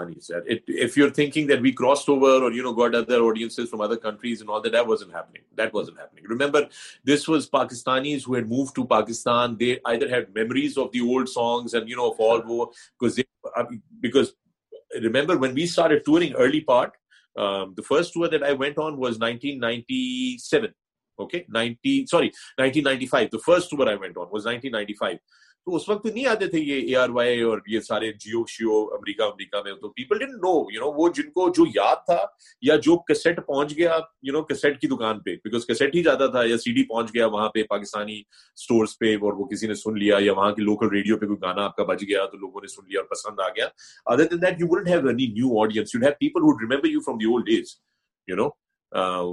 Honey said, it, if you're thinking that we crossed over or you know got other audiences from other countries and all that, that wasn't happening. That wasn't happening. Remember, this was Pakistanis who had moved to Pakistan. They either had memories of the old songs and you know of all war because they, because remember when we started touring early part, um, the first tour that I went on was 1997. Okay, 90 sorry, 1995. The first tour I went on was 1995. تو اس وقت نہیں آتے تھے یہ A R Y اور یہ سارے جیو شیو امریکہ امریکہ میں تو people done know you know وہ جن کو جو یاد تھا یا جو کیسٹ پہنچ گیا یو نو کیسٹ کی دکان پہ بیکاز کیسٹ ہی جاتا تھا یا سی ڈی پہنچ گیا وہاں پہ پاکستانی سٹورز پہ اور وہ کسی نے سن لیا یا وہاں کی لوکل ریڈیو پہ کوئی گانا آپ کا بج گیا تو لوگوں نے سن لیا اور پسند آ گیا other then that you wouldn't have any new audience you have people would remember you from the old days you know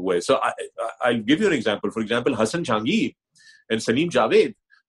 way so I give you an example for example Hasan Jhangi and سلیم جاوید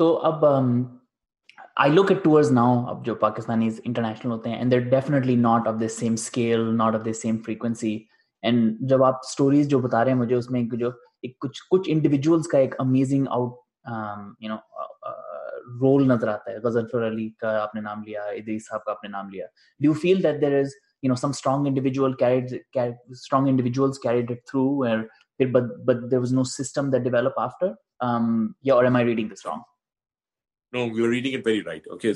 تو اب I look at tours now اب جو Pakistanis international ہوتے ہیں and there definitely not of the same scale not of the same frequency and جب آپ stories جو بتا رہے ہیں مجھے اس میں جو ایک کچھ کچھ انڈیویجولس کا ایک amazing out you know role نظر آتا ہے غزلفر علی کا آپ نے نام لیا ادری صاحب کا آپ نے نام لیا do you feel that there is you know some strong individual strong individuals carried it through پھر but there was no system that develop after یا اور M I reading the strong میں گاڑی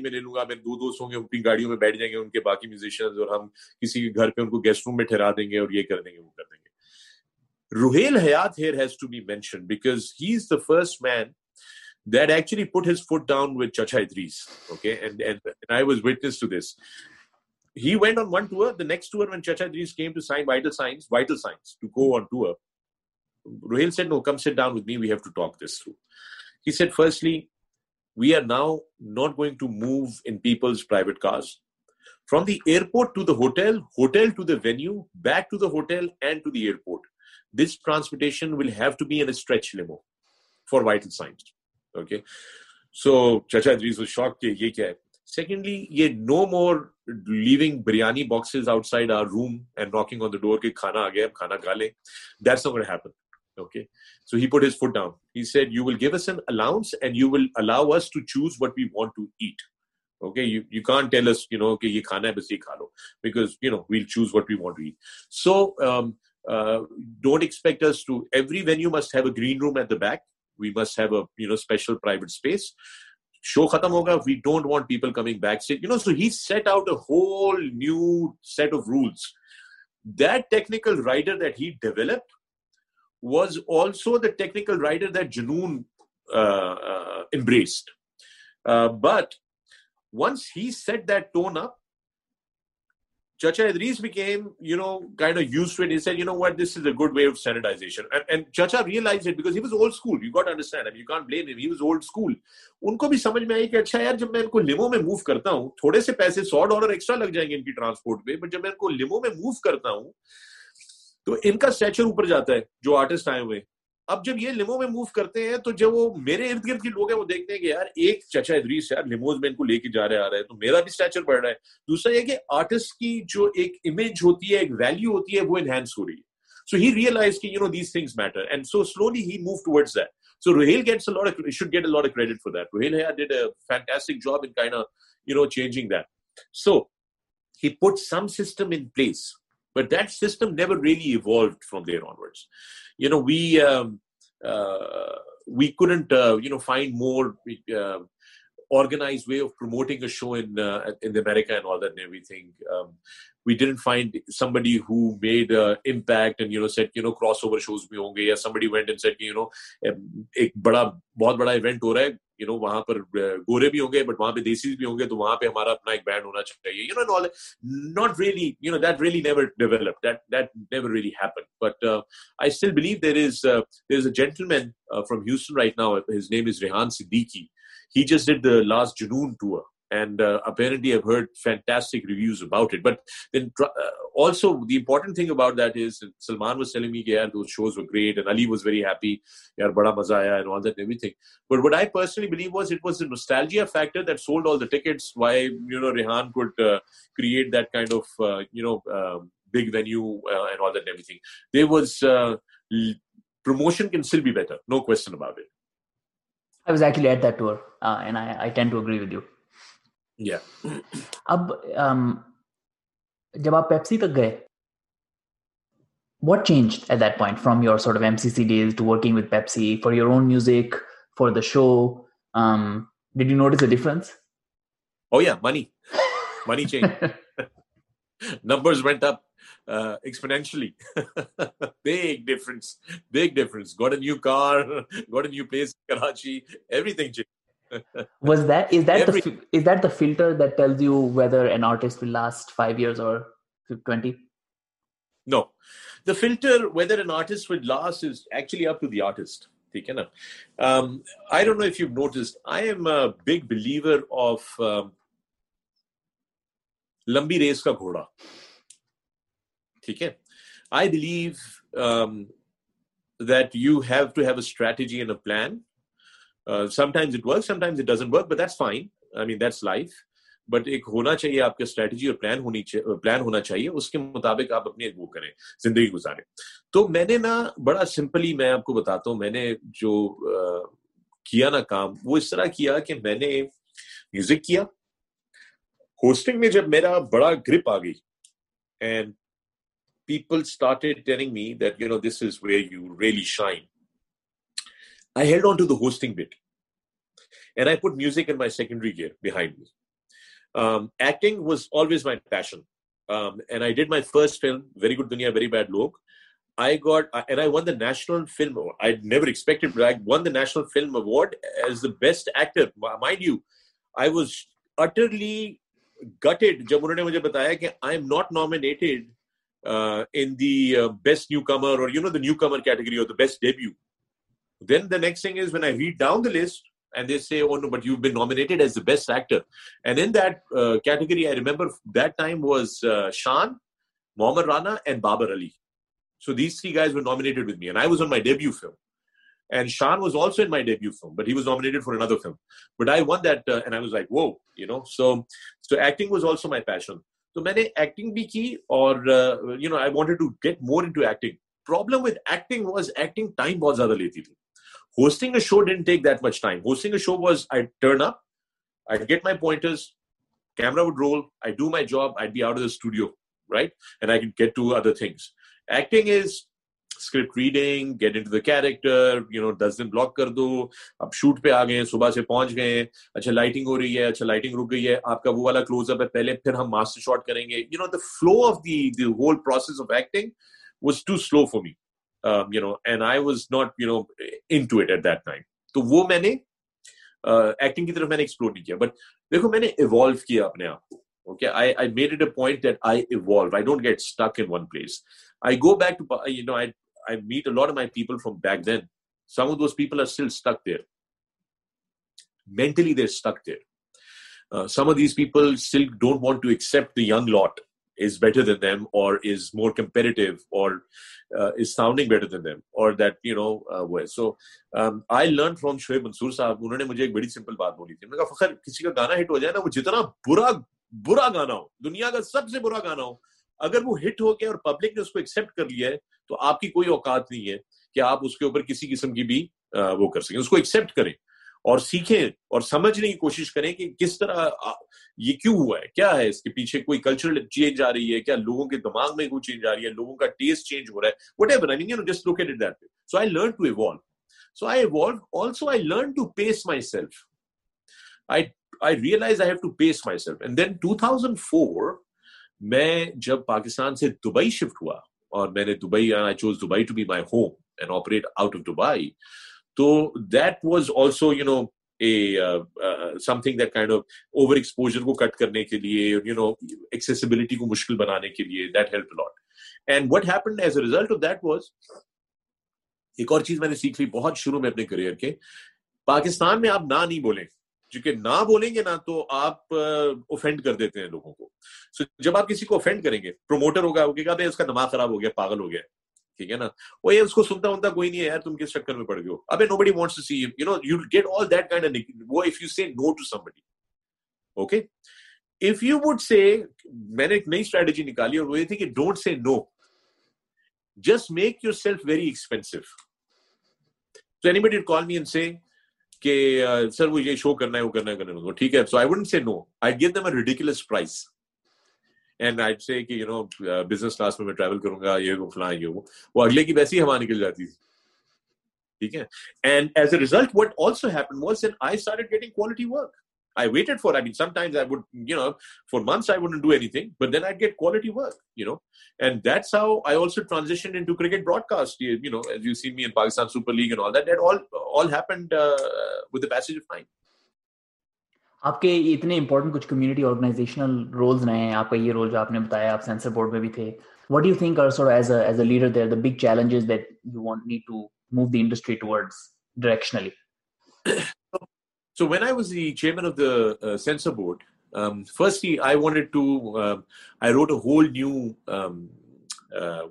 میں لے لوں گا میرے دو دوست ہوں گے اُن کی گاڑیوں میں بیٹھ جائیں گے ان کے باقی میوزیشن اور ہم کسی کے گھر پہ ان کو گیسٹ روم میں ٹھہرا دیں گے اور یہ کر دیں گے وہ کر دیں گے Rohail first man airport to داٹل hotel to the venue back to داٹل and to داپ this transportation well stretch limo for vital so چچا جی شاک کہ یہ کیا ہے سیکنڈلی یہ no more leaving biryani boxes outside our room کہ یہ کھانا green room at the back develop was also the technical rider but once he set tone up ان کو بھی سمجھ میں آئی کہ اچھا یار جب میں ان کو لمو میں موو کرتا ہوں تھوڑے سے پیسے سو ڈالر ایکسٹرا لگ جائیں گے ان کی ٹرانسپورٹ میں بٹ جب میں ان کو لمو میں موو کرتا ہوں تو ان کا اسٹچر اوپر جاتا ہے جو آرٹسٹ آئے ہوئے اب جب یہ لیمو میں موو کرتے ہیں تو جب وہ میرے ارد گرد کے لوگ ہیں وہ دیکھتے ہیں کہ یار ایک چچا ادریس یار لیموز میں ان کو لے کے جا رہے آ رہے ہیں تو میرا بھی اسٹیچر بڑھ رہا ہے دوسرا یہ کہ آرٹسٹ کی جو ایک امیج ہوتی ہے ایک ویلیو ہوتی ہے وہ انہینس ہو رہی ہے سو ہی ریئلائز کہ you know these things matter and so slowly he move towards that so Rohail gets should get a lot credit for that Rohail did a fantastic job in kind you know changing that so he put some system in place but that system never really evolved from there onwards ائموٹنگ show America میڈیکٹ cross over shows بھی ہوں گے یا um, ایک بڑا بہت بڑا ایونٹ ہو رہا ہے یو نو وہاں پر گورے بھی ہوں گے بٹ وہاں پہ دیسی بھی ہوں گے تو وہاں پہ ہمارا اپنا ایک بینڈ ہونا چاہیے gentleman from Houston right now his name is Rehan he just did last Junoon tour And uh, apparently I've heard fantastic reviews about it. But then uh, also the important thing about that is Salman was telling me, yeah, those shows were great and Ali was very happy. Yeah, bada mazaya and all that and everything. But what I personally believe was it was the nostalgia factor that sold all the tickets. Why, you know, Rehan could uh, create that kind of, uh, you know, um, big venue uh, and all that and everything. There was, uh, l promotion can still be better. No question about it. I was actually at that tour uh, and I, I tend to agree with you. اب um, جب آپ Pepsi تک گئے what change at that point from your sort of M C C days to working with Pepsi for your own music for the show did you notice the difference oh یا money money change numbers went up exponentially big difference big difference got a new car got a new place Karachi everything change believer of لمبی ریس کا گھوڑا ٹھیک ہے I believe the strategy N a plan man that's life but ایک ہونا چاہیے آپ کا اسٹریٹجی اور پلان ہونی پلان uh, ہونا چاہیے اس کے مطابق آپ اپنی وہ کریں زندگی گزارے تو میں نے نا بڑا سمپلی میں آپ کو بتاتا ہوں میں نے جو uh, کیا نا کام وہ اس طرح کیا کہ میں نے میوزک کیا ہوسٹنگ میں جب میرا بڑا گرپ آ گئی and people telling me that you know this is where you really shine re good دنیا ویری بیڈ لوکنل فلم اوارڈ ایز دا بیسٹرڈ جب انہوں نے مجھے بتایا کہ I M not nominated in best newcomer newcomer کی best debut بیسٹرگریٹ Shaan Muhammad Rana Babar films my passion تو میں نے ایکٹنگ بھی کیونٹی ٹائم بہت زیادہ لیتی تھی hosting take that much time hosting اش was I turn اپٹ my point کی studio right get to other کیریکٹرو دس دن بلاک کر دو اب شوٹ پہ آ گئے صبح سے پہنچ گئے اچھا لائٹنگ ہو رہی ہے اچھا لائٹنگ رک گئی ہے آپ کا وہ والا کلوز اپ ہے پہلے پھر ہم ماسٹر شارٹ کریں گے you know the flow of the whole process of acting was too slow for me you you know know and I was not into at that time تو وہ میں میں uh, میں نے نے نے ایکٹنگ کی طرف ایکسپلور نہیں کیا کیا بٹ دیکھو ایوالو اپنے آپ کو مجھے ایک بڑی سمپل بات بولی تھی فخر کسی کا گانا ہٹ ہو جائے نا وہ جتنا برا برا گانا ہو دنیا کا سب سے برا گانا ہو اگر وہ ہٹ ہو کے اور پبلک نے اس کو ایکسیپٹ کر لیا ہے تو آپ کی کوئی اوقات نہیں ہے کہ آپ اس کے اوپر کسی قسم کی بھی وہ کر سکیں اس کو ایکسیپٹ کریں اور سیکھیں اور سمجھنے کی کوشش کریں کہ کس طرح یہ کیوں ہوا ہے کیا ہے اس کے پیچھے کوئی کلچرل چینج آ رہی ہے کیا لوگوں کے دماغ میں کوئی چینج آ رہی ہے لوگوں کا ٹیسٹ چینج ہو رہا ہے whatever I mean just locate at that so I learn to evolve so I evolve also I learn to pace myself I I realise I have to pace myself and then two thousand four میں جب پاکستان سے Dubai shift ہوا اور میں نے Dubai I choose Dubai to be my home and operate out of Dubai تو that was also you know something that kind of over exposure کو cut کرنے کے لیے یو نو ایکسیسبلٹی کو مشکل بنانے کے لیے that help lot and what happen as a result of that was ایک اور چیز میں نے سیکھ لی بہت شروع میں اپنے کریئر کے پاکستان میں آپ نہ نہیں بولیں کیونکہ نہ بولیں گے نا تو آپ اوفینڈ uh, کر دیتے ہیں لوگوں کو سو جب آپ کسی کو اوفینڈ کریں گے پروموٹر ہوگا اس کا دماغ خراب ہو گیا پاگل ہو گیا ٹھیک ہے نا وہ یہ اس کو سنتا ہوتا کوئی نہیں ہے یار تم کس چکر میں پڑ گئے ہو ابے nobody wants to see you know you get all that kind وہ if you say no to somebody okay if you would say میں نے ایک نئی اسٹریٹجی نکالی اور وہ یہ تھی کہ don't say no just make yourself very expensive تو anybody call me and say کہ سر وہ یہ شو کرنا ہے وہ کرنا ہے کرنا ہے ٹھیک ہے سو I wouldn't say no I get them a ridiculous price and I say کہ یو نو بزنس کلاس میں میں ٹریول کروں گا یہ یہ وہ وہ فلاں اگلے کی ویسی ہوا روار بٹ دینٹوسٹ آپ کے اتنے امپورٹنٹ کچھ کمیونٹی آرگنائزیشنل رولز رہے ہیں آپ کا یہ رول جو آپ نے بتایا آپ سینسر بورڈ میں بھی تھے what do you think are sure as as a leader there the big challenges that you want need to move the industry towards directionally so when I was the chairman of the censor board firstly I wanted to I wrote a whole new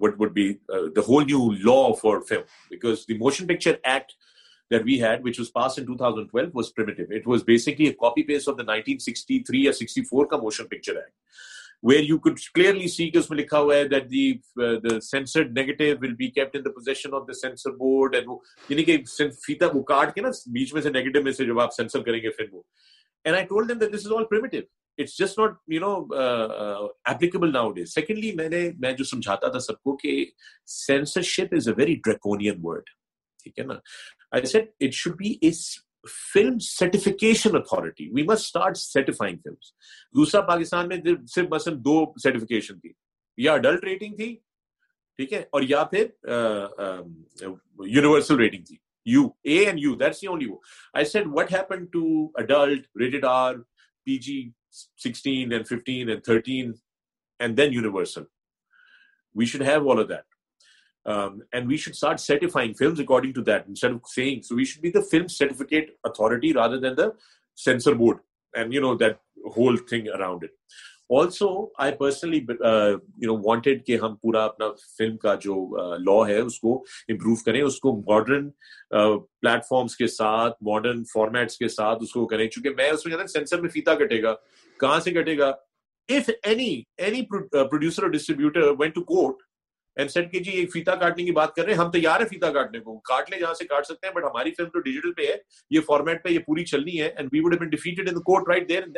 what would be the whole new law for film because the motion picture act میں جو سمجھاتا تھا سب کو پاکستان میں صرف دو certification یا اڈلٹ ریٹنگ تھی ٹھیک ہے اور یا پھر یونیورسل ریٹنگ جو لا ہے اس کو امپروو کریں اس کو مارڈر پلیٹفارمس کے ساتھ ماڈرن فارمیٹس کے ساتھ کریں چونکہ میں اس میں کہتا ہوں سینسر میں فیتا کٹے گا کہاں سے کٹے گا ڈسٹریبیوٹر وینٹ اینڈ سیٹ کہ جی یہ فیتا کاٹنے کی بات کر رہے ہیں ہم تیار ہیں فیتا کاٹنے کو کاٹ لیں جہاں سے کاٹ سکتے ہیں بٹ ہماری فلم تو ڈیجیٹل پہ ہے یہ فارمیٹ پہ یہ پوری چلنی ہے and and we would been defeated in court right then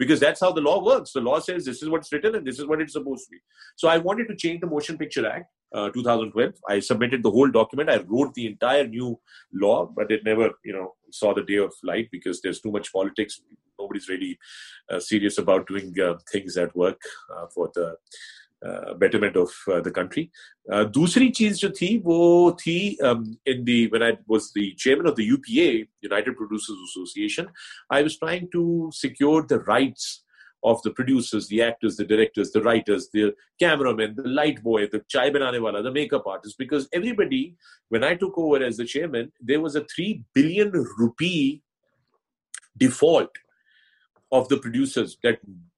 because because that's how the The the the the the law law law, works. says this this is is what's written and what it's supposed to to be. So I I I wanted change Motion Picture Act, uh, uh, 2012. submitted whole document. wrote entire new but it never, you know, saw day of light there's too much politics. Nobody's really motion picture new law but politics radius about doing betterment of the country دوسری چیز جو تھی وہ تھی in the when I was the chairman of the U P A united producers association I was trying to secure the rights of the producers the actors the directors the writers the cameraman the light boy the chai بنانے والا the make up artist because every body when I took over as the chairman there was a three billion rupee default of the producers that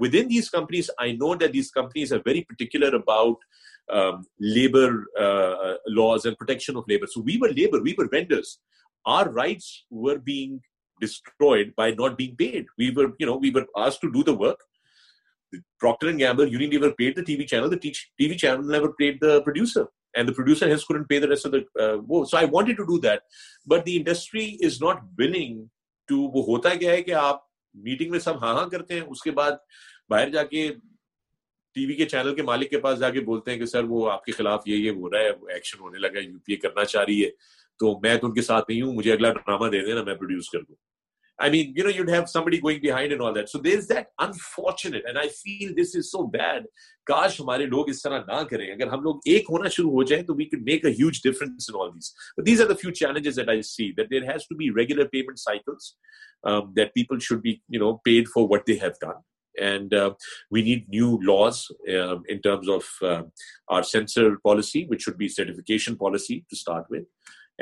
ہوتا گیا ہے کہ آپ meeting میں سب ہاں ہاں کرتے ہیں اس کے بعد باہر جا کے ٹی وی کے چینل کے مالک کے پاس جا کے بولتے ہیں کہ سر وہ آپ کے خلاف یہ یہ ہو رہا ہے ایکشن ہونے لگا یو پی اے کرنا چاہ رہی ہے تو میں تو ان کے ساتھ نہیں ہوں مجھے اگلا ڈرامہ دے دینا میں پروڈیوس کر دوں نہ کریںنا شروع ہو جائیں تو need new لاسر policy waiting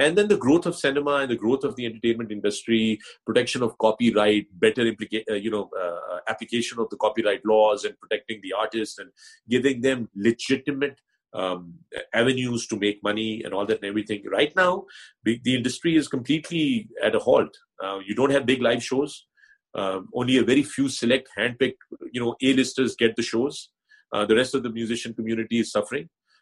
and then the growth of cinema and growth of the entertainment انڈسٹریشن industry is completely big live shows few select hand پکوس get of the musician come suffering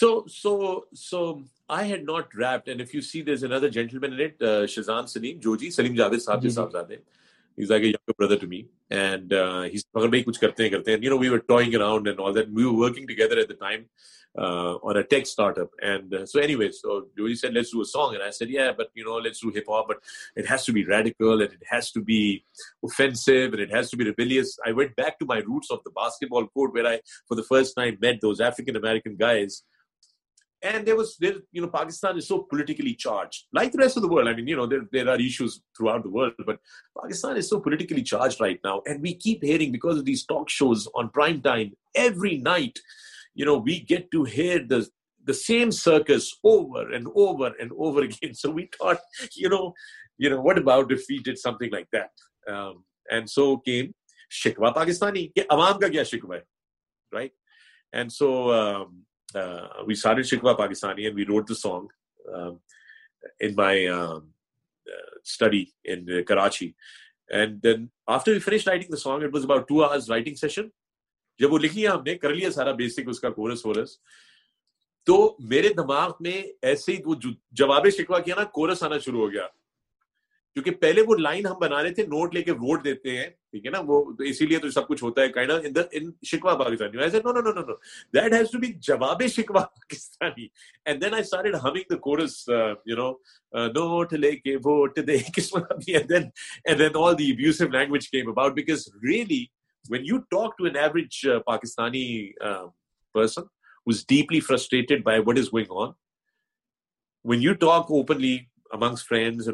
so so so I not rape you see دسلو سلیم جاوید ٹوڈرس بال کوئی پاکستانی عوام کا کیا شکوا ہے uh, we started Shikwa Pakistani and we wrote the song um, in my um, uh, study in uh, Karachi. And then after we finished writing the song, it was about two hours writing session. جب وہ لکھی ہم نے کر لیا سارا basic اس کا کورس وورس تو میرے دماغ میں ایسے ہی وہ جواب شکوا کیا نا کورس آنا شروع ہو گیا کیونکہ پہلے وہ لائن ہم بنا رہے تھے نوٹ لے کے ووٹ دیتے ہیں ٹھیک ہے نا وہ تو اسی لیے تو سب کچھ ہوتا ہے کائنا شکوا Pakistani no no no no no that has to be جواب شکوا Pakistani and then I sort humming the chorus you know note لے کے ووٹ دے کس مطلب and then and then all the abusive language came about because really when you talk to an average Pakistani person who deeply frustrated by what is going on when you talk openly people list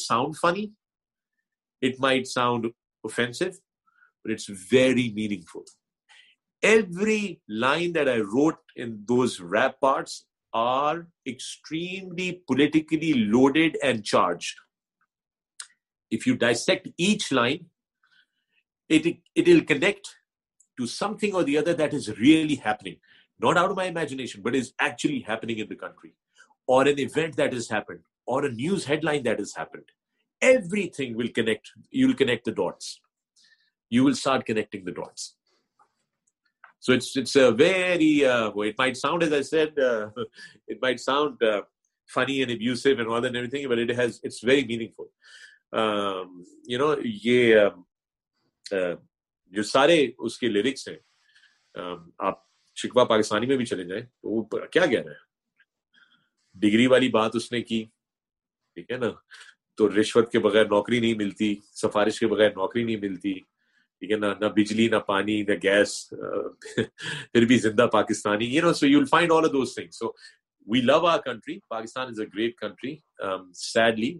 sound funny it mind very مینگ فلری line really not out my imagination but is ایکچوئلیٹنڈ everything will connect you will start connecting the dots. So it's it's a very uh, it might sound as I said uh, it might sound uh, funny and abusive and all that and everything, but it has it's very meaningful. Um, you know یہ جو سارے اس کے lyrics ہیں آپ شکوا پاکستانی میں بھی چلے جائیں تو وہ کیا کہہ رہے ہیں ڈگری والی بات اس نے کی ٹھیک ہے نا تو رشوت کے بغیر نوکری نہیں ملتی سفارش کے بغیر نوکری نہیں ملتی ٹھیک ہے نہ بجلی نہ پانی نہ گیس [LAUGHS] پھر بھی بھی زندہ Pakistani you you know so so find all those we we love our our country country Pakistan is a great sadly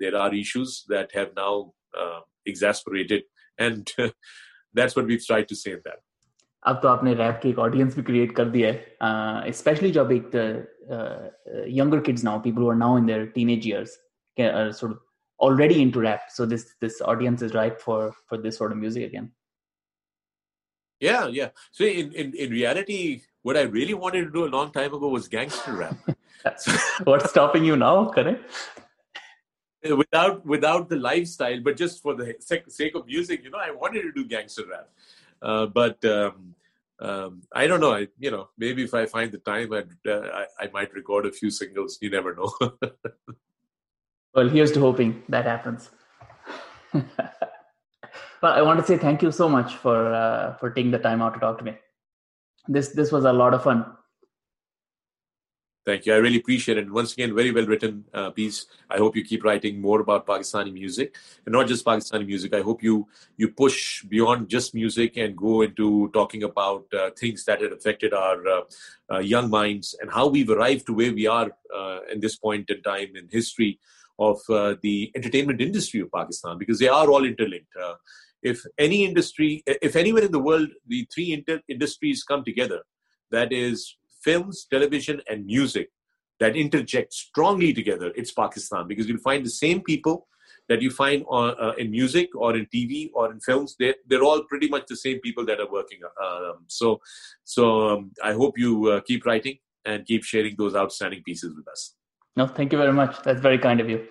there issues that that have now exasperated and that's what try to save اب تو آپ نے rap کی ایک audience create کر دیا ہے especially جب ایک younger now now people are in their teen age years already into rap so this this audience is ripe for for this sort of music again yeah yeah so in in, in reality what i really wanted to do a long time ago was gangster rap what's stopping you now correct without without the lifestyle but just for the sake of music you know i wanted to do gangster rap uh, but um um, I don't know. I, you know, maybe if I find the time, I'd, uh, I I might record a few singles. You never know. Well, here's to hoping that happens. well, I want to say thank you so much for uh, for taking the time out to talk to me. This this was a lot of fun. Thank you. I really appreciate it. Once again, very well written uh, piece. I hope you keep writing more about Pakistani music, and not just Pakistani music. I hope you you push beyond just music and go into talking about uh, things that had affected our uh, uh, young minds and how we've arrived to where we are uh, in this point in time in history. Pakistan because the same پیپلک اور this No, thank you very much. That's very kind of you.